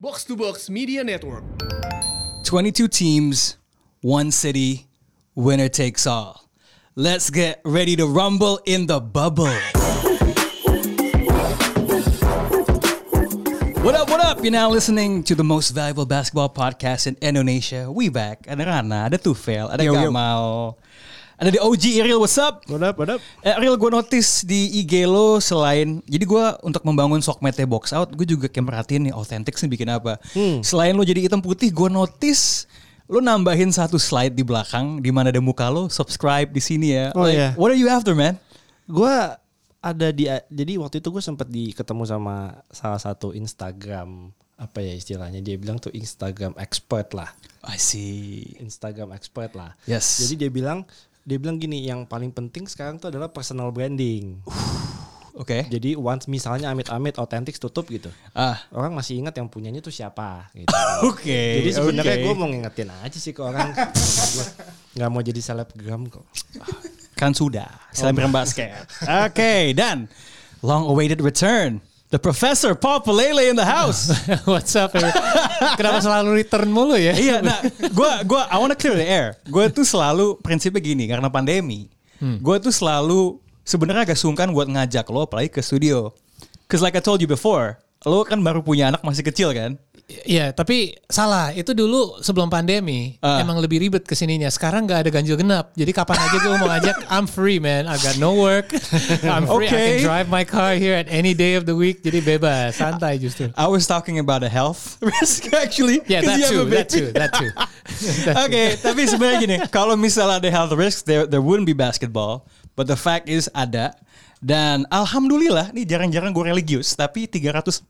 Box to Box Media Network. 22 teams, one city, winner takes all. Let's get ready to rumble in the bubble. What up, what up? You're now listening to the most valuable basketball podcast in Indonesia. We back. Ada Rana, ada Tufel, ada Yo, yo. Ada di OG Ariel, what's up? What up, what up? Eh, Ariel, gue notice di IG lo selain jadi gue untuk membangun sokmete box out, gue juga kayak merhatiin nih authentic sih bikin apa. Hmm. Selain lo jadi hitam putih, gue notice lo nambahin satu slide di belakang di mana ada muka lo, subscribe di sini ya. Oh, Like, iya. What are you after, man? gue ada di jadi waktu itu gue sempat di ketemu sama salah satu Instagram apa ya istilahnya dia bilang tuh Instagram expert lah I see. Instagram expert lah Yes. jadi dia bilang dia bilang gini yang paling penting sekarang tuh adalah personal branding Oke. jadi once misalnya amit-amit authentic tutup gitu Ah. orang masih ingat yang punyanya tuh siapa gitu Oke. jadi sebenarnya oke. gue mau ngingetin aja sih ke orang nggak mau jadi selebgram kok kan sudah selebgram basket. Oke, dan long awaited return. The Professor Paul Pelele in the house. What's up? Kenapa selalu return mulu ya? iya, nah, gua gua I wanna clear the air. Gue tuh selalu prinsipnya gini karena pandemi. Gue tuh selalu sebenarnya agak sungkan buat ngajak lo apalagi ke studio. Cause like I told you before, lo kan baru punya anak masih kecil kan? Iya, tapi salah. Itu dulu sebelum pandemi Ah. emang lebih ribet ke sininya. Sekarang nggak ada ganjil genap. Jadi kapan aja gue mau ngajak, I'm free man. I got no work. I'm free. I Okay. can drive my car here at any day of the week. Jadi bebas, santai justru. I was talking about a health risk actually. Yeah, that too, that too, that too. Oke, tapi sebenarnya gini, kalau misalnya ada health risks, there there wouldn't be basketball. But the fact is ada. Dan alhamdulillah, nih jarang-jarang gue religius, tapi 346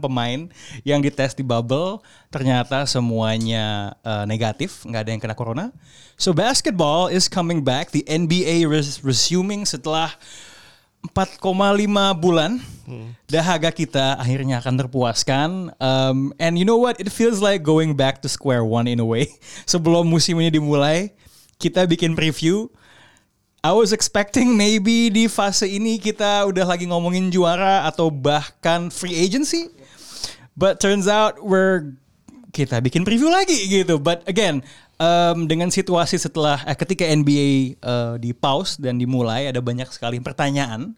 pemain yang dites di bubble ternyata semuanya uh, negatif, nggak ada yang kena corona. So basketball is coming back, the NBA res- resuming setelah 4,5 bulan. Dahaga kita akhirnya akan terpuaskan. Um, and you know what? It feels like going back to square one in a way. Sebelum musim ini dimulai kita bikin preview I was expecting maybe di fase ini kita udah lagi ngomongin juara atau bahkan free agency but turns out we're kita bikin preview lagi gitu. But again, um, dengan situasi setelah eh, ketika NBA uh, di pause dan dimulai ada banyak sekali pertanyaan.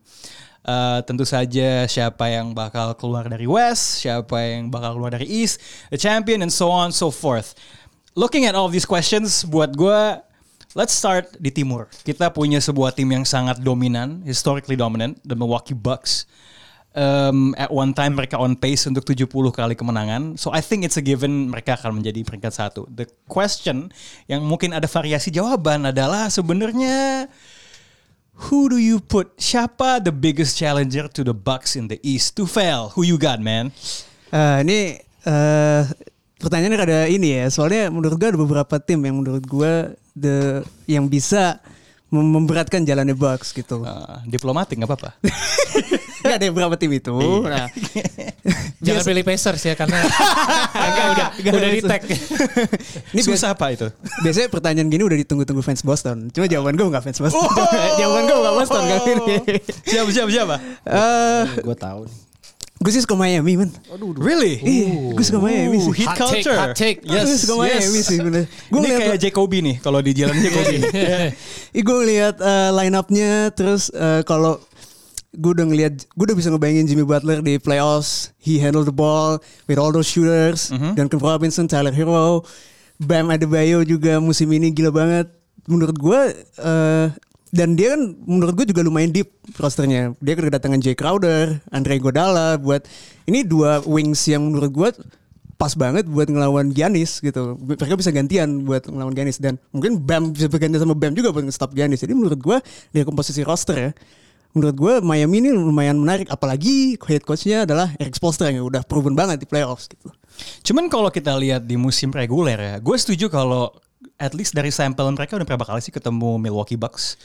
Uh, tentu saja siapa yang bakal keluar dari West, siapa yang bakal keluar dari East, the champion and so on so forth. Looking at all these questions buat gue Let's start di timur. Kita punya sebuah tim yang sangat dominan, historically dominant, the Milwaukee Bucks. Um, at one time mereka on pace untuk 70 kali kemenangan. So I think it's a given mereka akan menjadi peringkat satu. The question yang mungkin ada variasi jawaban adalah sebenarnya who do you put? Siapa the biggest challenger to the Bucks in the East? To fail, who you got, man? Eh, ini eh pertanyaannya ada ini ya. Soalnya menurut gue ada beberapa tim yang menurut gue the yang bisa mem- memberatkan jalannya Bucks gitu. Uh, diplomatik nggak apa-apa. Gak ada beberapa tim itu. Nah, Jangan pilih Pacers ya karena enggak udah udah di tag. ini biasa, Susah apa itu? biasanya pertanyaan gini udah ditunggu-tunggu fans Boston. Cuma jawaban gue nggak fans Boston. jawaban gue nggak Boston kali ini. Siapa siapa siapa? Eh, gue tahu nih gue sih suka Miami man. Really? Iya, gue suka Miami sih. heat Hot take, culture. hot take. Yes, gue suka Miami yes. sih bener. Gue Ini kayak Jacoby nih kalau di jalan Jacoby. Gue ngeliat eh, line up-nya terus eh, kalau gue udah ngeliat gue udah bisa ngebayangin Jimmy Butler di playoffs he handled the ball with all those shooters dan Duncan Robinson Tyler Hero Bam Adebayo juga musim ini gila banget menurut gue eh, dan dia kan menurut gue juga lumayan deep rosternya dia kedatangan Jay Crowder Andre Godala buat ini dua wings yang menurut gue pas banget buat ngelawan Giannis gitu. Mereka bisa gantian buat ngelawan Giannis dan mungkin Bam bisa bergantian sama Bam juga buat nge-stop Giannis. Jadi menurut gue dari komposisi roster ya, menurut gue Miami ini lumayan menarik. Apalagi head coachnya adalah Eric Spoelstra yang udah proven banget di playoffs gitu. Cuman kalau kita lihat di musim reguler ya, gue setuju kalau at least dari sampel mereka udah berapa kali sih ketemu Milwaukee Bucks.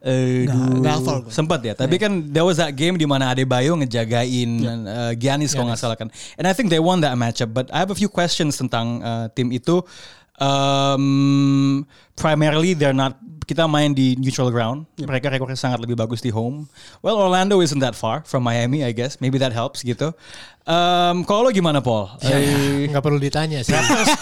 Eh, hafal. Sempat ya, tapi kan there was that game di mana Adebayo ngejagain uh, Giannis kalau nggak salah kan. And I think they won that matchup. But I have a few questions tentang uh, tim itu. Um, primarily they're not kita main di neutral ground. Mereka rekornya sangat lebih bagus di home. Well, Orlando isn't that far from Miami, I guess. Maybe that helps gitu. Um, kalau lo gimana, Paul? Eh, Nggak perlu ditanya sih.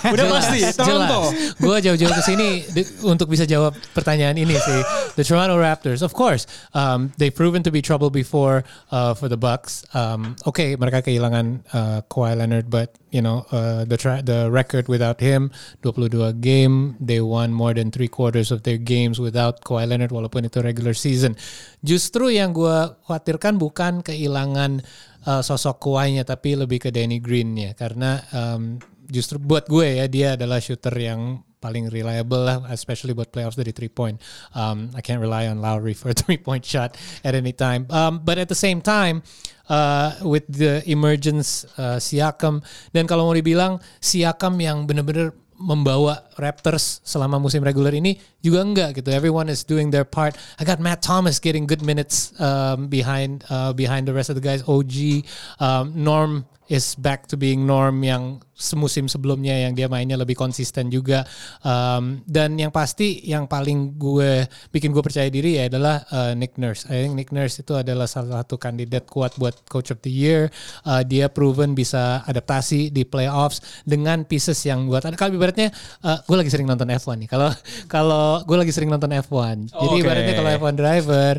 Udah pasti, Toronto. Gue jauh-jauh ke sini untuk bisa jawab pertanyaan ini sih. The Toronto Raptors, of course, um, they've proven to be trouble before uh, for the Bucks. Um, Oke, mereka kehilangan uh, Kawhi Leonard, but you know uh, the tra- the record without him, 22 game, they won more than three quarters of their games without Kawhi Leonard, walaupun itu regular season. Justru yang gue khawatirkan bukan kehilangan uh, sosok Kawhi-nya, tapi lebih ke Danny Green-nya, karena um, justru buat gue ya dia adalah shooter yang paling reliable lah, especially buat playoffs dari three point. Um, I can't rely on Lowry for a three point shot at any time. Um, but at the same time, uh, with the emergence uh, Siakam dan kalau mau dibilang Siakam yang benar-benar membawa Raptors selama musim regular ini juga enggak gitu. Everyone is doing their part. I got Matt Thomas getting good minutes um, behind uh, behind the rest of the guys. OG, um, Norm is back to being Norm yang semusim sebelumnya yang dia mainnya lebih konsisten juga. Um, dan yang pasti yang paling gue bikin gue percaya diri ya adalah uh, Nick Nurse. I think Nick Nurse itu adalah salah satu kandidat kuat buat Coach of the Year. Uh, dia proven bisa adaptasi di playoffs dengan pieces yang buat. Kalau ibaratnya uh, gue lagi sering nonton F1 nih. Kalau kalau gue lagi sering nonton F1. Jadi Oke. ibaratnya kalau F1 driver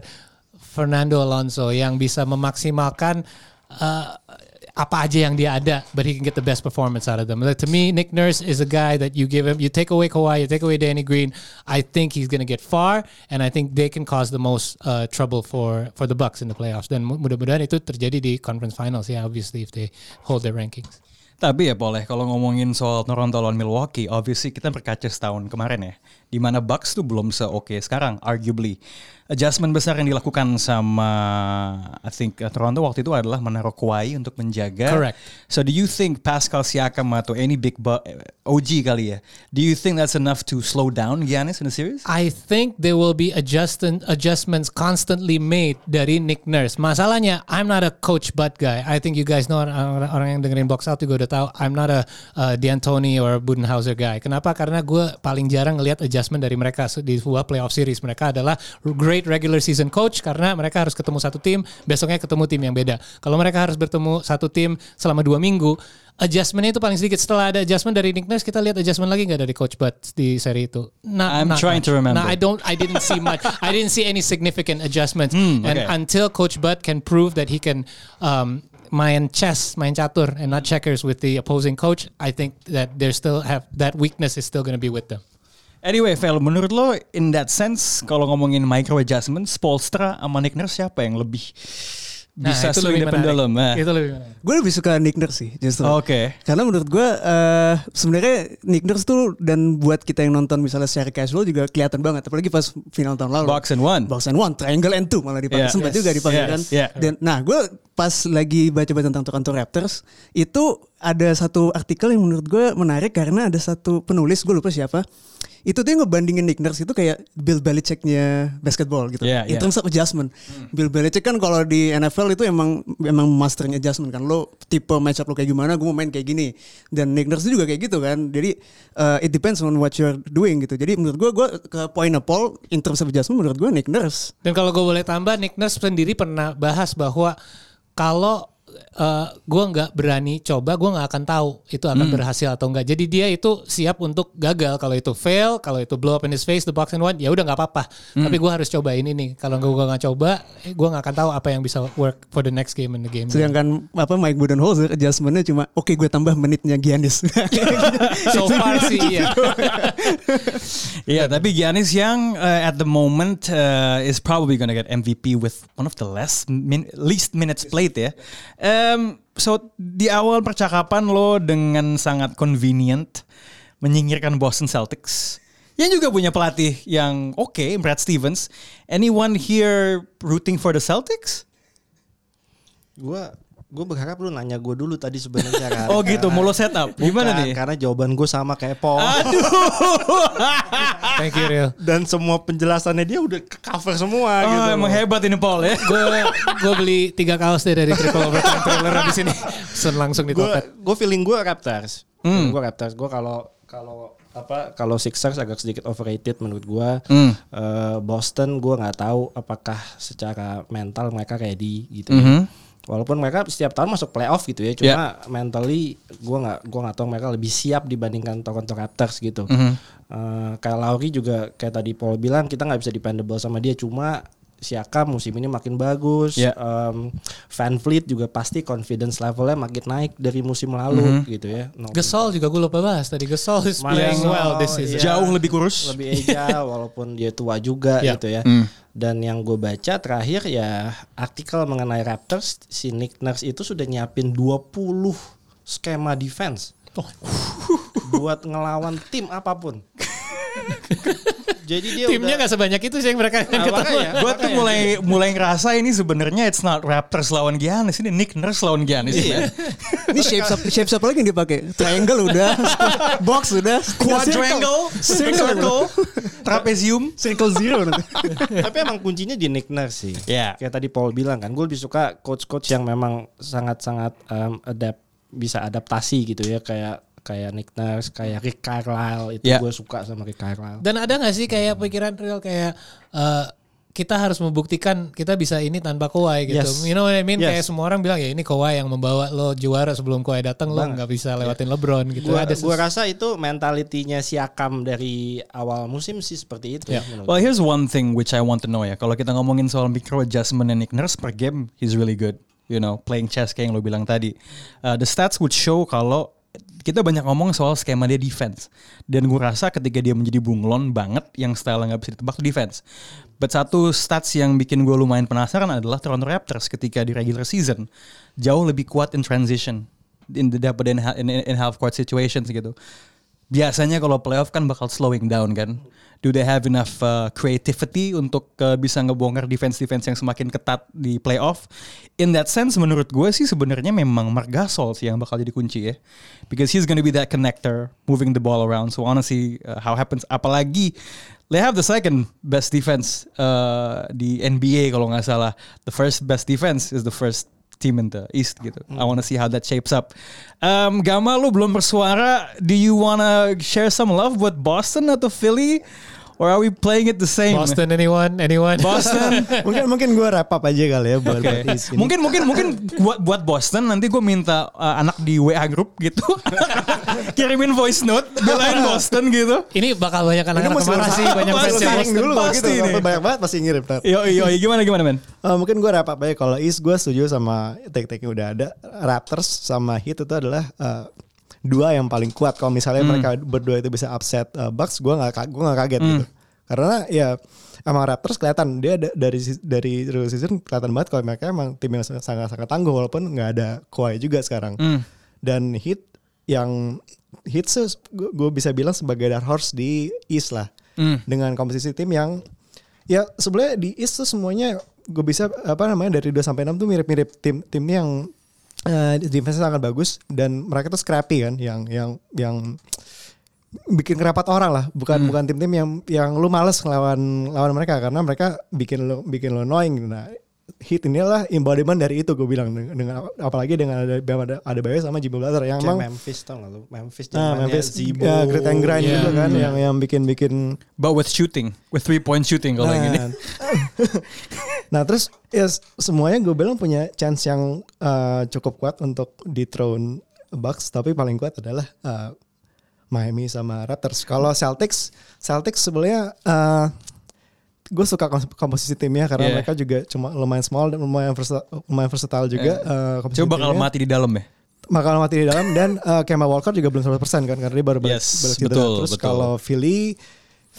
Fernando Alonso yang bisa memaksimalkan uh, apa aja yang dia ada, but he can get the best performance out of them. Like, to me, Nick Nurse is a guy that you give him, you take away Kawhi, you take away Danny Green. I think he's to get far, and I think they can cause the most uh, trouble for for the Bucks in the playoffs. Dan mu- mudah-mudahan itu terjadi di conference finals ya, obviously if they hold their rankings. Tapi ya boleh kalau ngomongin soal Toronto lawan Milwaukee, obviously kita berkaca setahun kemarin ya, di mana Bucks tuh belum se-oke sekarang, arguably. Adjustment besar yang dilakukan sama I think uh, Toronto waktu itu adalah menaruh Kawhi untuk menjaga. Correct. So do you think Pascal Siakam atau any big OG kali ya, do you think that's enough to slow down Giannis in the series? I think there will be adjustment adjustments constantly made dari Nick Nurse. Masalahnya, I'm not a coach but guy. I think you guys know orang, orang yang dengerin box out juga udah tahu. I'm not a uh, D'Antoni or Budenhauser guy. Kenapa? Karena gue paling jarang ngelihat adjustment dari mereka di sebuah playoff series. Mereka adalah great regular season coach karena mereka harus ketemu satu tim, besoknya ketemu tim yang beda. Kalau mereka harus bertemu satu tim selama dua minggu, adjustmentnya itu paling sedikit. Setelah ada adjustment dari Nick Nurse, kita lihat adjustment lagi nggak dari coach Bud di seri itu? Nah, I'm not trying much. to remember. Nah, I don't. I didn't see much. I didn't see any significant adjustments. and okay. until Coach Bud can prove that he can um, main chess, main catur, and not checkers with the opposing coach, I think that they still have that weakness is still going to be with them. Anyway, Vel, menurut lo in that sense kalau ngomongin micro adjustments, Spolstra sama Nick Nurse siapa yang lebih bisa itu swing the menarik. pendulum? Nah. Itu lebih menarik. Gue lebih suka Nick Nurse sih justru. Oke. Karena menurut gue eh, sebenarnya Nick Nurse tuh dan buat kita yang nonton misalnya secara casual juga kelihatan banget. Apalagi pas final tahun lalu. Box and one. Box and one, triangle and two malah dipakai. Yeah. Sempat Yes. juga dipakai Yes. kan. Yeah. Dan nah gue pas lagi baca-baca tentang Toronto Raptors itu ada satu artikel yang menurut gue menarik karena ada satu penulis gue lupa siapa itu tuh yang ngebandingin Nick Nurse itu kayak Bill Belichicknya basketball gitu. Yeah, In yeah. terms of adjustment. Bill Belichick kan kalau di NFL itu emang emang mastering adjustment kan. Lo tipe matchup lo kayak gimana, gue mau main kayak gini. Dan Nick Nurse juga kayak gitu kan. Jadi uh, it depends on what you're doing gitu. Jadi menurut gue gue ke point of Paul in terms of adjustment menurut gue Nick Nurse. Dan kalau gue boleh tambah, Nick Nurse sendiri pernah bahas bahwa kalau uh, gue nggak berani coba, gue nggak akan tahu itu akan berhasil atau enggak. Jadi dia itu siap untuk gagal. Kalau itu fail, kalau itu blow up in his face, the box and one, ya udah nggak apa-apa. Tapi gue harus coba ini nih. Kalau gue nggak coba, gue nggak akan tahu apa yang bisa work for the next game in the game. Sedangkan apa Mike Budenholzer adjustmentnya cuma oke gue tambah menitnya Giannis. so far sih iya. Iya, tapi Giannis yang uh, at the moment uh, is probably gonna get MVP with one of the less min- least minutes played ya. Um, so di awal percakapan lo dengan sangat convenient menyingkirkan Boston Celtics yang juga punya pelatih yang oke, Brad Stevens. Anyone here rooting for the Celtics? Gue gue berharap lu nanya gue dulu tadi sebenarnya kan. Oh gitu, mau lo set up. Gimana Bukan, nih? Karena jawaban gue sama kayak Paul. Thank you Real. Dan semua penjelasannya dia udah cover semua Oh, gitu. emang loh. hebat ini Paul ya. Gue gue beli tiga kaos deh dari Triple Overtime Thriller di sini. Sen langsung di gue topet. gue feeling gue Raptors. Hmm. Gue Raptors. Gue kalau kalau apa kalau Sixers agak sedikit overrated menurut gua. Hmm. Eh, Boston gua nggak tahu apakah secara mental mereka ready gitu. ya. Walaupun mereka setiap tahun masuk playoff gitu ya, cuma mentally gua nggak gua nggak tahu mereka lebih siap dibandingkan Toronto Raptors gitu. Mhm. Eh, kayak Lauri juga kayak tadi Paul bilang kita nggak bisa dependable sama dia, cuma Siakam musim ini makin bagus. Ya. Em, Van Fleet juga pasti confidence levelnya makin naik dari musim lalu gitu ya. No- Gasol juga gue lupa bahas tadi. Gasol is playing Gasol, well this season. iya. Jauh lebih kurus. lebih eja walaupun dia tua juga Ya. gitu ya. Hmm. Dan yang gue baca terakhir ya artikel mengenai Raptors si Nick Nurse itu sudah nyiapin 20 skema defense Oh. buat ngelawan tim apa pun. Jadi dia Timnya udah nggak sebanyak itu sih yang mereka Nah, ketemu. makanya, Gue tuh mulai mulai ngerasa ini sebenarnya it's not Raptors lawan Giannis ini Nick Nurse lawan Giannis. Iya. Ini shape up, shape up lagi yang dipakai. Triangle udah, box udah, Quadrangle, circle, trapezium. circle zero nanti. Tapi emang kuncinya di Nick Nurse sih. Ya. Kayak tadi Paul bilang kan, gue lebih suka coach-coach yang memang sangat-sangat um, adapt bisa adaptasi gitu ya kayak kayak Nick Nurse, kayak Rick Carlisle itu Ya. gue suka sama Rick Carlisle. Dan ada nggak sih kayak pikiran real kayak eh, kita harus membuktikan kita bisa ini tanpa Kawhi gitu. Yes. You know what I mean? Yes. Kayak semua orang bilang ya ini Kawhi yang membawa lo juara sebelum Kawhi datang lo nggak bisa lewatin LeBron gitu. Gua, ada gua rasa itu mentalitinya Siakam dari awal musim sih seperti itu. Ya. menurut Well, here's one thing which I want to know ya. Kalau kita ngomongin soal micro adjustment and Nick Nurse per game, he's really good. You know, playing chess kayak yang lo bilang tadi. Uh, the stats would show kalau kita banyak ngomong soal skema dia defense. Dan gue rasa ketika dia menjadi bunglon banget yang style nggak bisa ditebak defense. But satu stats yang bikin gue lumayan penasaran adalah Toronto Raptors ketika di regular season jauh lebih kuat in transition in the in half court situations gitu biasanya kalau playoff kan bakal slowing down kan. Do they have enough uh, creativity untuk uh, bisa ngebongkar defense-defense yang semakin ketat di playoff? In that sense, menurut gue sih sebenarnya memang Marc Gasol sih yang bakal jadi kunci ya, because he's gonna be that connector, moving the ball around. So honestly, uh, how happens? Apalagi they have the second best defense uh, di NBA kalau nggak salah. The first best defense is the first team in the East gitu. I wanna see how that shapes up. Um, Gama lu belum bersuara. Do you wanna share some love buat Boston atau Philly? Or are we playing it the same? Boston anyone anyone Boston. mungkin mungkin gue wrap up aja kali ya buat, ini. Mungkin mungkin mungkin buat buat Boston nanti gue minta uh, anak di WA grup gitu kirimin voice note belain Boston gitu. Ini bakal banyak anak-anak marah sih banyak fans Boston. dulu pasti gitu. nih. Banyak banget pasti ngirim. Yo yo gimana gimana men? Eh, mungkin gue wrap up aja kalau East gue setuju sama take-take yang udah ada. Raptors sama Heat itu adalah eh, dua yang paling kuat. Kalau misalnya mereka berdua itu bisa upset eh, Bucks, gue nggak ka- gue nggak kaget gitu. Karena ya emang Raptors kelihatan dia da- dari dari regular season kelihatan banget kalau mereka emang tim yang sangat sangat tangguh walaupun nggak ada Kawhi juga sekarang. Dan Heat yang Heat gue bisa bilang sebagai dark horse di East lah dengan komposisi tim yang ya sebenarnya di East tuh semuanya gue bisa apa namanya dari 2 sampai 6 tuh mirip-mirip tim tim yang eh defense sangat bagus dan mereka tuh scrappy kan yang yang yang bikin kerapat orang lah. Bukan bukan tim-tim yang yang lu males ngelawan lawan mereka karena mereka bikin lu bikin lu annoying. Nah hit inilah embodiment dari itu gue bilang dengan, dengan apalagi dengan ada ada, ada Bayo sama Jimmy Butler yang emang Memphis tau gak lu? Memphis Nah, Memphis Zibo. ya, grit and grind Yeah. juga kan yang yang bikin bikin But with shooting, with three point shooting kalau yang ini. Nah, nah terus ya semuanya gue bilang punya chance yang uh, cukup kuat untuk dethrone Bucks tapi paling kuat adalah uh, Miami sama Raptors. Kalau Celtics, Celtics sebenarnya uh, gue suka kom- komposisi timnya karena Yeah. mereka juga cuma lumayan small dan lumayan versatile, lumayan versatile juga. uh, komposisi Coba bakal mati di dalam ya. bakal mati di dalam dan uh, Kemba Walker juga belum 100% kan karena dia baru balik, Yes, balik cedera. betul, Terus betul. kalau Philly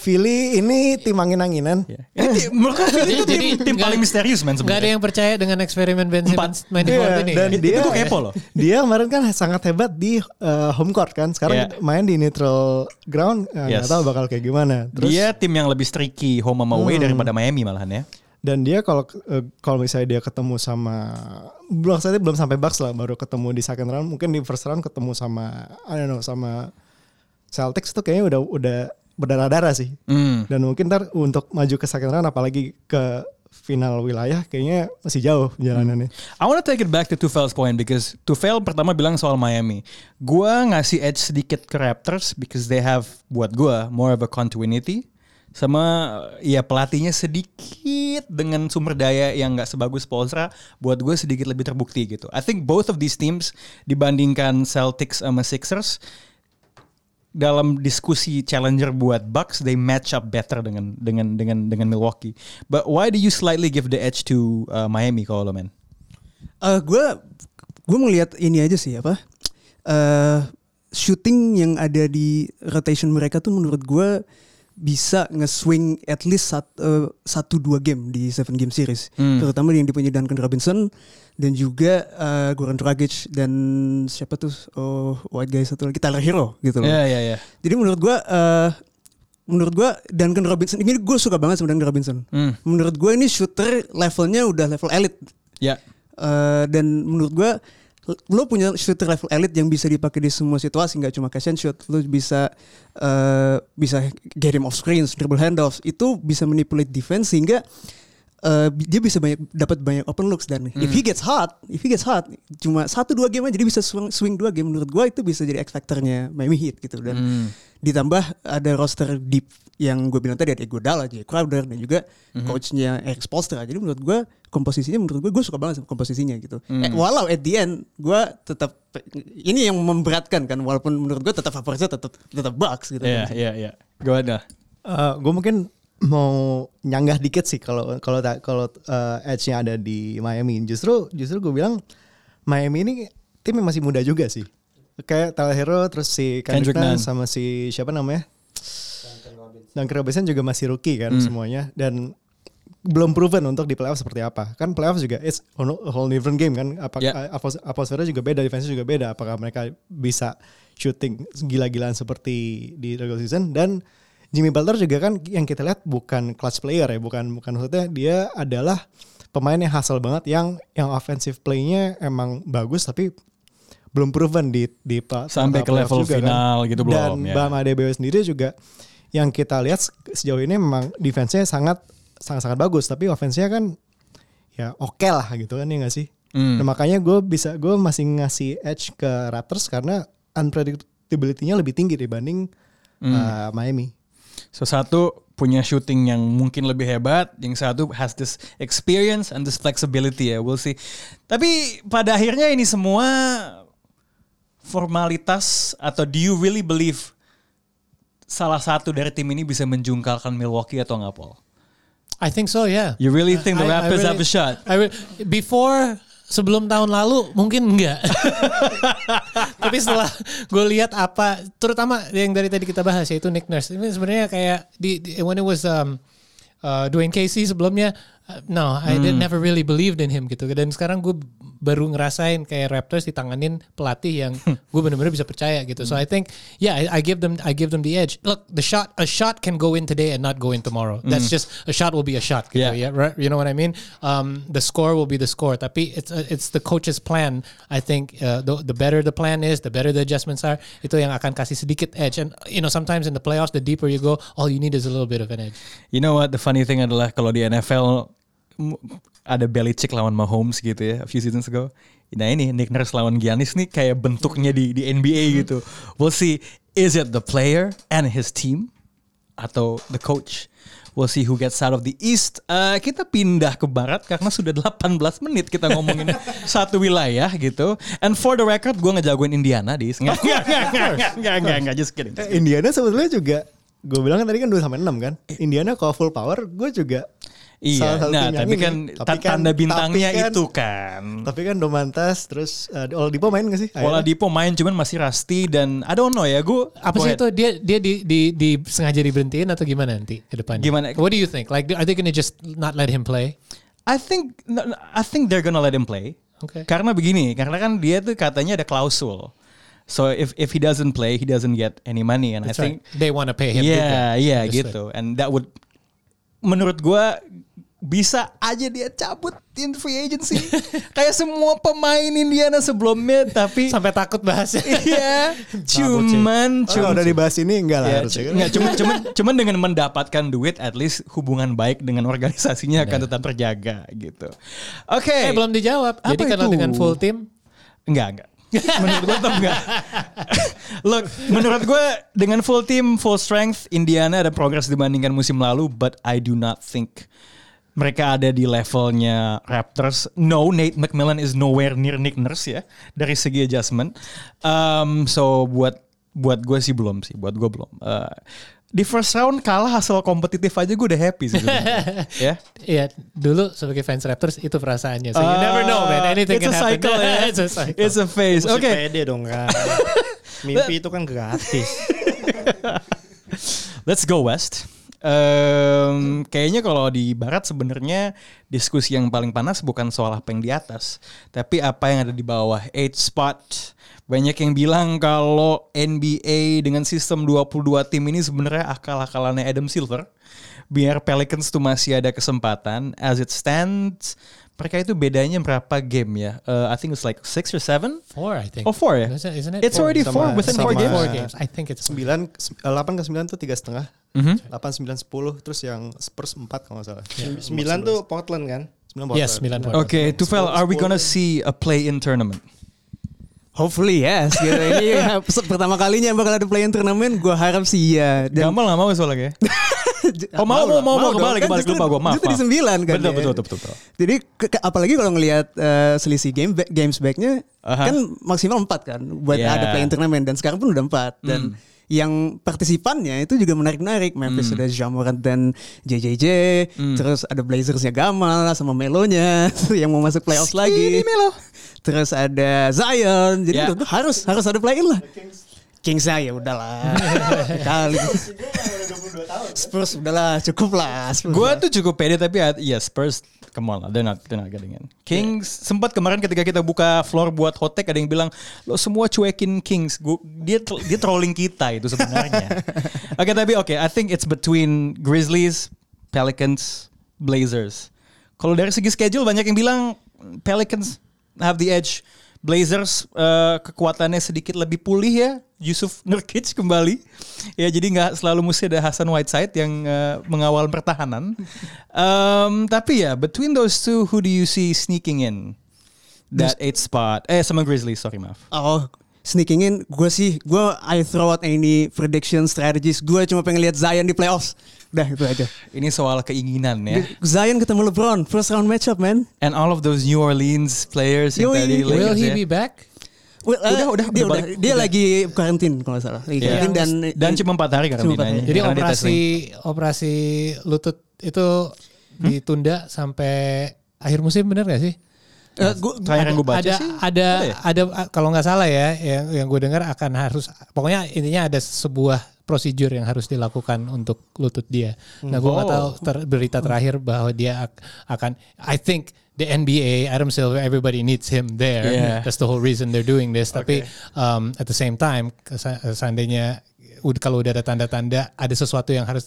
Philly ini tim angin-anginan. Ini tim- menurut gue Philly itu tim, Jadi, tim nggak- paling misterius men Nggak ada sebenarnya. yang percaya dengan eksperimen Ben Simmons main di court ini. dan Itu- dia itu gue kepo loh. Dia kemarin kan sangat hebat di uh, home court kan. Sekarang Iya. main di neutral ground uh, Yes. tahu bakal kayak gimana. Terus Dia tim yang lebih streaky home sama away daripada Miami malahan ya. dan dia kalau uh, kalau misalnya dia ketemu sama belum saya belum sampai Bucks lah baru ketemu di second round mungkin di first round ketemu sama I don't know sama Celtics tuh kayaknya udah udah berdarah-darah sih. Hmm. Dan mungkin ntar untuk maju ke second round apalagi ke final wilayah kayaknya masih jauh perjalanannya. I want to take it back to Tufel's point because Tufel pertama bilang soal Miami. Gua ngasih edge sedikit ke Raptors because they have buat gua more of a continuity sama ya pelatihnya sedikit dengan sumber daya yang nggak sebagus Spolstra buat gue sedikit lebih terbukti gitu. I think both of these teams dibandingkan Celtics sama Sixers dalam diskusi challenger buat Bucks they match up better dengan dengan dengan dengan Milwaukee. But why do you slightly give the edge to uh, Miami kalau lo men? Eh gue gue melihat ini aja sih apa eh shooting yang ada di rotation mereka tuh menurut gue bisa nge-swing at least sat, eh, satu dua game di seven game series terutama yang dipunyai Duncan Robinson dan juga eh, Goran Dragic dan siapa tuh oh white guy satu lagi Tyler Hero gitu loh Ya ya ya. jadi menurut gue eh menurut gue Duncan Robinson ini gue suka banget sama Duncan Robinson Hmm. menurut gue ini shooter levelnya udah level elite Ya. Eh, dan menurut gua lo punya shooter level elite yang bisa dipakai di semua situasi nggak cuma catch and shoot lo bisa eh, bisa him off screens dribble handoffs itu bisa manipulate defense sehingga eh, dia bisa banyak dapat banyak open looks dan if he gets hot if he gets hot cuma satu dua game aja dia bisa swing, swing dua game menurut gua itu bisa jadi X factornya Miami Heat gitu dan ditambah ada roster deep yang gue bilang tadi ada Iguodala, Jay Crowder dan juga coachnya Eric Spoelstra. Jadi menurut gue komposisinya menurut gue gue suka banget sama komposisinya gitu. Eh, walau at the end gue tetap ini yang memberatkan kan walaupun menurut gue tetap favoritnya tetap tetap Bucks gitu. Iya iya iya. Gue ada. gue mungkin mau nyanggah dikit sih kalau kalau kalau uh, edge-nya ada di Miami. Justru justru gue bilang Miami ini tim yang masih muda juga sih. Kayak Tyler Hero terus si Kendrick Kendrick Nunn sama si siapa namanya? Duncan Robinson juga masih rookie kan semuanya dan belum proven untuk di playoff seperti apa. Kan playoff juga it's a whole different game kan. Apakah Yeah. atmos- atmosfernya juga beda, defense juga beda. Apakah mereka bisa shooting gila-gilaan seperti di regular season dan Jimmy Butler juga kan yang kita lihat bukan clutch player ya, bukan bukan maksudnya dia adalah pemain yang hustle banget yang yang offensive play-nya emang bagus tapi belum proven di di pa- Sampai ke level final gitu belum, Dan ya. Bam Adebayo sendiri juga yang kita lihat se- sejauh ini memang defense-nya sangat sangat sangat bagus tapi offense-nya kan ya oke lah gitu kan ya nggak sih Hmm. Nah, makanya gue bisa gue masih ngasih edge ke Raptors karena unpredictability-nya lebih tinggi dibanding Hmm. uh, Miami. So satu punya shooting yang mungkin lebih hebat, yang satu has this experience and this flexibility ya, we'll see. Tapi pada akhirnya ini semua formalitas atau do you really believe salah satu dari tim ini bisa menjungkalkan Milwaukee atau nggak Paul? I think so, yeah. You really think the I- I Raptors really- have a shot? I re- before sebelum tahun lalu mungkin enggak. Tapi setelah gue lihat apa, terutama yang dari tadi kita bahas yaitu Nick Nurse. Ini sebenarnya kayak di, di- when it was um, uh, Dwayne Casey sebelumnya, no, I did never really believed in him gitu. Dan sekarang gue baru ngerasain kayak Raptors ditanganin pelatih yang gue benar-benar bisa percaya gitu. So I think, yeah, I, I give them, I give them the edge. Look, the shot, a shot can go in today and not go in tomorrow. That's just a shot will be a shot. Gitu, Yeah. ya right? You know what I mean? Um, the score will be the score. Tapi it's uh, it's the coach's plan. I think uh, the, the better the plan is, the better the adjustments are. Itu yang akan kasih sedikit edge. And you know sometimes in the playoffs, the deeper you go, all you need is a little bit of an edge. You know what the funny thing adalah kalau di NFL ada Belichick lawan Mahomes gitu ya a few seasons ago. Nah ini Nick Nurse lawan Giannis nih kayak bentuknya di di NBA gitu. We'll see is it the player and his team atau the coach. We'll see who gets out of the East. Eh, kita pindah ke Barat karena sudah 18 menit kita ngomongin satu wilayah gitu. And for the record, gue ngejagoin Indiana di. Nggak, nggak, nggak, nggak, nggak, nggak, nggak, just kidding. just Eh, Indiana sebetulnya juga gue bilang kan tadi kan 2 sampai 6 kan. Indiana kalau full power gue juga Iya, salah satu nah tim yang tapi ini. kan, Tapi ta- kan- tanda bintangnya tapi kan- itu kan. Tapi kan Domantas terus uh, Oladipo main gak sih? Oladipo main cuman masih rusty dan I don't know ya gue. Apa sih itu dia dia di, di, di sengaja diberhentiin atau gimana nanti ke depannya? Gimana? What do you think? Like are they gonna just not let him play? I think I think they're gonna let him play. Oke. Karena begini, karena kan dia tuh katanya ada klausul. So if if he doesn't play, he doesn't get any money and That's I think right. They want to pay him. Iya, juga. iya Understood. gitu. And that would menurut gua bisa aja dia cabut in free agency. Kayak semua pemain Indiana sebelumnya tapi Sampai takut bahasnya. iya, cuman Oh, kalau udah dibahas ini enggak lah Ya, harusnya kan. nggak, cuman, cuman, cuman dengan mendapatkan duit, at least hubungan baik dengan organisasinya akan tetap terjaga gitu. Oke, Eh belum dijawab. Jadi Apa kalau itu? dengan full team enggak enggak. menurut gue tetap enggak. Look, menurut gue dengan full team, full strength, Indiana ada progres dibandingkan musim lalu, but I do not think mereka ada di levelnya Raptors. No, Nate McMillan is nowhere near Nick Nurse ya dari segi adjustment. Um, so buat buat gue sih belum sih, buat gue belum. Uh, di first round kalah hasil kompetitif aja gue udah happy sih. ya. Iya, dulu sebagai fans Raptors itu perasaannya. So you never know man, anything it's can a happen. cycle ya. it's a cycle. It's a phase. Oke. pede dong kan. Mimpi itu kan gratis. Let's go West. Em, kayaknya kalau di Barat sebenarnya diskusi yang paling panas bukan soal apa yang di atas, tapi apa yang ada di bawah. Eight spot. Banyak yang bilang kalau NBA dengan sistem 22 tim ini sebenarnya akal-akalannya Adam Silver. Biar Pelicans tuh masih ada kesempatan. As it stands, mereka itu bedanya berapa game ya? Uh, I think it's like six or seven. Four, I think. Oh four ya? Isn't, isn't it? It's already Sama- four within four sama- games. Four games. I think it's 9 8 ke 9 tuh tiga setengah. Mhm. 8 9 10 terus yang Spurs 4 kalau nggak salah. Sembilan tuh Portland kan. 9 Yes, sembilan Portland. Oke, Tufel, are we gonna see a play-in tournament? Hopefully yes. Gitu. Ini ha- pertama kalinya bakal ada play-in turnamen. Gue harap sih iya. Dan Gamal gak mau soalnya Oh mau mau mau, mau, kebalik Kan kebalik lupa gue maaf. Justru di sembilan kan. Betul ya. betul betul betul. Jadi ke- apalagi kalau ngelihat eh, selisih game back- games backnya Aha. kan maksimal 4 kan buat Yeah. ada play-in turnamen dan sekarang pun udah 4 dan Hmm. yang partisipannya itu juga menarik-menarik. Memphis ada Jamorant dan JJJ, Hmm. terus ada Blazersnya Gamal sama Melonya yang mau masuk playoffs lagi. Melo. Terus ada Zion. Jadi Ya. udah- harus harus ada play-in lah. Kings ya udahlah. Kali. Spurs udahlah cukup lah. Spurs Gue lah. tuh cukup pede tapi ya yeah, Spurs come on lah, they're not, they're not getting in. Kings sempat kemarin ketika kita buka floor buat hot take ada yang bilang lo semua cuekin Kings. Gua, dia dia trolling kita itu sebenarnya. Oke tapi oke, I think it's between Grizzlies, Pelicans, Blazers. Kalau dari segi schedule banyak yang bilang Pelicans have the edge. Blazers eh, kekuatannya sedikit lebih pulih ya. Yusuf Nurkic kembali. Ya jadi nggak selalu mesti ada Hasan Whiteside yang eh, mengawal pertahanan. Um, tapi ya between those two, who do you see sneaking in that eight spot? Eh sama Grizzlies, sorry maaf. Oh, sneaking in, gue sih, gue I throw out any prediction strategies. Gue cuma pengen lihat Zion di playoffs. Udah itu aja. Ini soal keinginan ya. Zion ketemu LeBron, first round matchup man. And all of those New Orleans players yang Yoi. tadi Will Lakers he ya. be back? Well, eh, Udah, udah, dia, udah dia Udah. lagi karantin kalau nggak salah. Lagi Iya. karantin dan Dan cuma empat hari karantinanya. Jadi Karena operasi operasi lutut itu ditunda sampai akhir musim bener gak sih? Eh, gua- Terakhir yang gue baca ada, sih. ada ada ya? ada kalau nggak salah ya yang yang gue dengar akan harus pokoknya intinya ada sebuah prosedur yang harus dilakukan untuk lutut dia. Nah gue nggak Oh. tahu ter- berita terakhir bahwa dia ak- akan I think the NBA Adam Silver everybody needs him there. Yeah. That's the whole reason they're doing this. Tapi um, at the same time seandainya kalau udah ada tanda-tanda ada sesuatu yang harus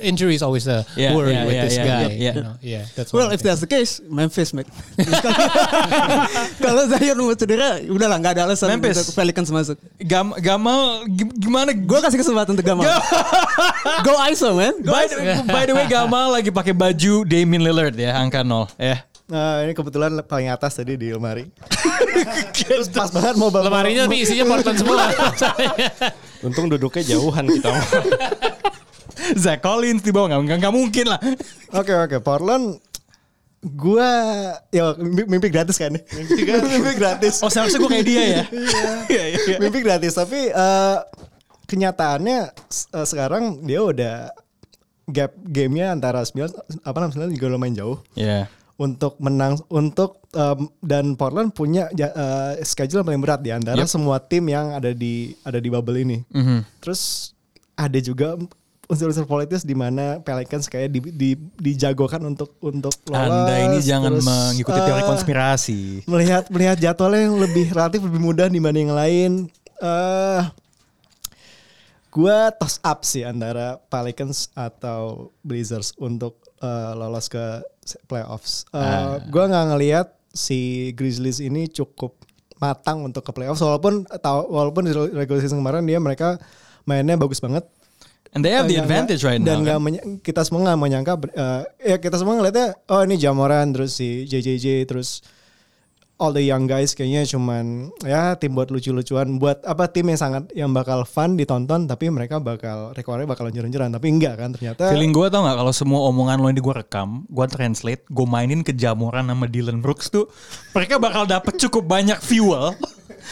injury is always a Yeah, worry yeah, with yeah, this yeah, guy. yeah, yeah. You know? yeah, that's Well, if that's the case, Memphis, mate. Kalau Zion mau cedera, udahlah nggak ada alasan Memphis. untuk Pelicans masuk. Gam Gamal gi- gimana? Gue kasih kesempatan untuk Gamal. Go ISO, man. Go By ISO. the, by the way Gamal lagi pakai baju Damian Lillard ya angka 0 ya. Nah, ini kebetulan paling atas tadi di lemari. Terus pas banget mau bawa lemarinya tapi isinya Portland semua. Untung duduknya jauhan kita. Zach Collins di bawah nggak nggak- mungkin lah. Oke oke Portland gua ya mimpi, mimpi gratis kan mimpi, mimpi gratis Oh seharusnya gue kayak dia ya. Iya, iya, iya. mimpi gratis tapi eh, kenyataannya eh, sekarang dia udah gap gamenya antara 9 apa namanya juga lumayan jauh Iya. Untuk menang untuk em, dan Portland punya eh, schedule yang paling berat di antara Yep. semua tim yang ada di ada di bubble ini. Mhm. Terus ada juga unsur-unsur politis di mana Pelicans kayak di, di, dijagokan untuk untuk lolos. Anda ini jangan terus, mengikuti teori eh, konspirasi. Melihat melihat jadwalnya yang lebih relatif lebih mudah dibanding yang lain. Eh gua toss up sih antara Pelicans atau Blazers untuk eh, lolos ke playoffs. Uh, Gue nggak ngelihat si Grizzlies ini cukup matang untuk ke playoffs. Walaupun tahu walaupun di regular season kemarin dia mereka mainnya bagus banget. And they have the Dan advantage nggak- right dan now. nggak kan? kita semua nggak menyangka eh, ya kita semua ngeliatnya oh ini Jamoran terus si JJJ terus all the young guys kayaknya cuman ya tim buat lucu-lucuan buat apa tim yang sangat yang bakal fun ditonton tapi mereka bakal rekornya bakal lanjut-lanjutan tapi enggak kan ternyata Feeling gue tau gak kalau semua omongan lo ini gue rekam, gue translate, gue mainin ke Jamoran sama Dylan Brooks tuh, mereka bakal dapet cukup banyak fuel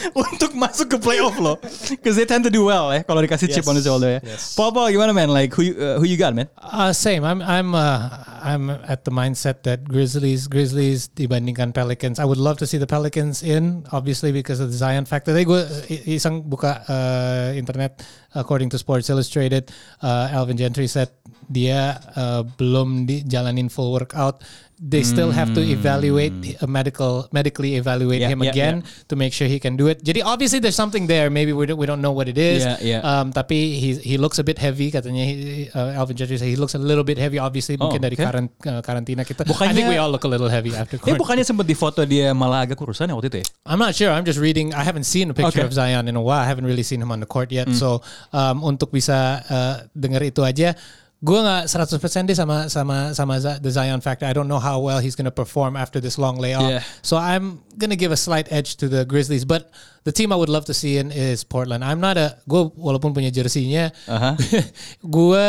untuk masuk ke playoff lo. Cause they tend to do well ya, kalau dikasih chip Yes. on the shoulder ya. Yes. Paul, Paul gimana man? Like who you, uh, who you got man? Uh, same. I'm I'm uh, I'm at the mindset that Grizzlies Grizzlies dibandingkan Pelicans. I would love to see the Pelicans in, obviously because of the Zion factor. Tadi gue iseng buka uh, internet according to Sports Illustrated, uh, Alvin Gentry said dia uh, belum dijalanin full workout. They still have to evaluate a medical medically evaluate Yeah, him yeah, again to make sure he can do it. Jadi obviously there's something there. Maybe we don't, we don't know what it is. Yeah, yeah. Um, tapi he he looks a bit heavy katanya. He, uh, Alvin Gentry said he looks a little bit heavy. Obviously Oh, mungkin dari okay. karan, uh, karantina kita. I Bukannya- think we all look a little heavy after Eh quarantine. bukannya sempet di foto dia malah agak kurusan ya waktu itu ya? I'm not sure. I'm just reading. I haven't seen a picture Okay. of Zion in a while. I haven't really seen him on the court yet. So um, untuk bisa uh, dengar itu aja, gue nggak 100% deh sama sama sama the Zion factor. I don't know how well he's gonna perform after this long layoff. Yeah. So I'm gonna give a slight edge to the Grizzlies. But the team I would love to see in is Portland. I'm not a gue walaupun punya jersinya, Aha. gue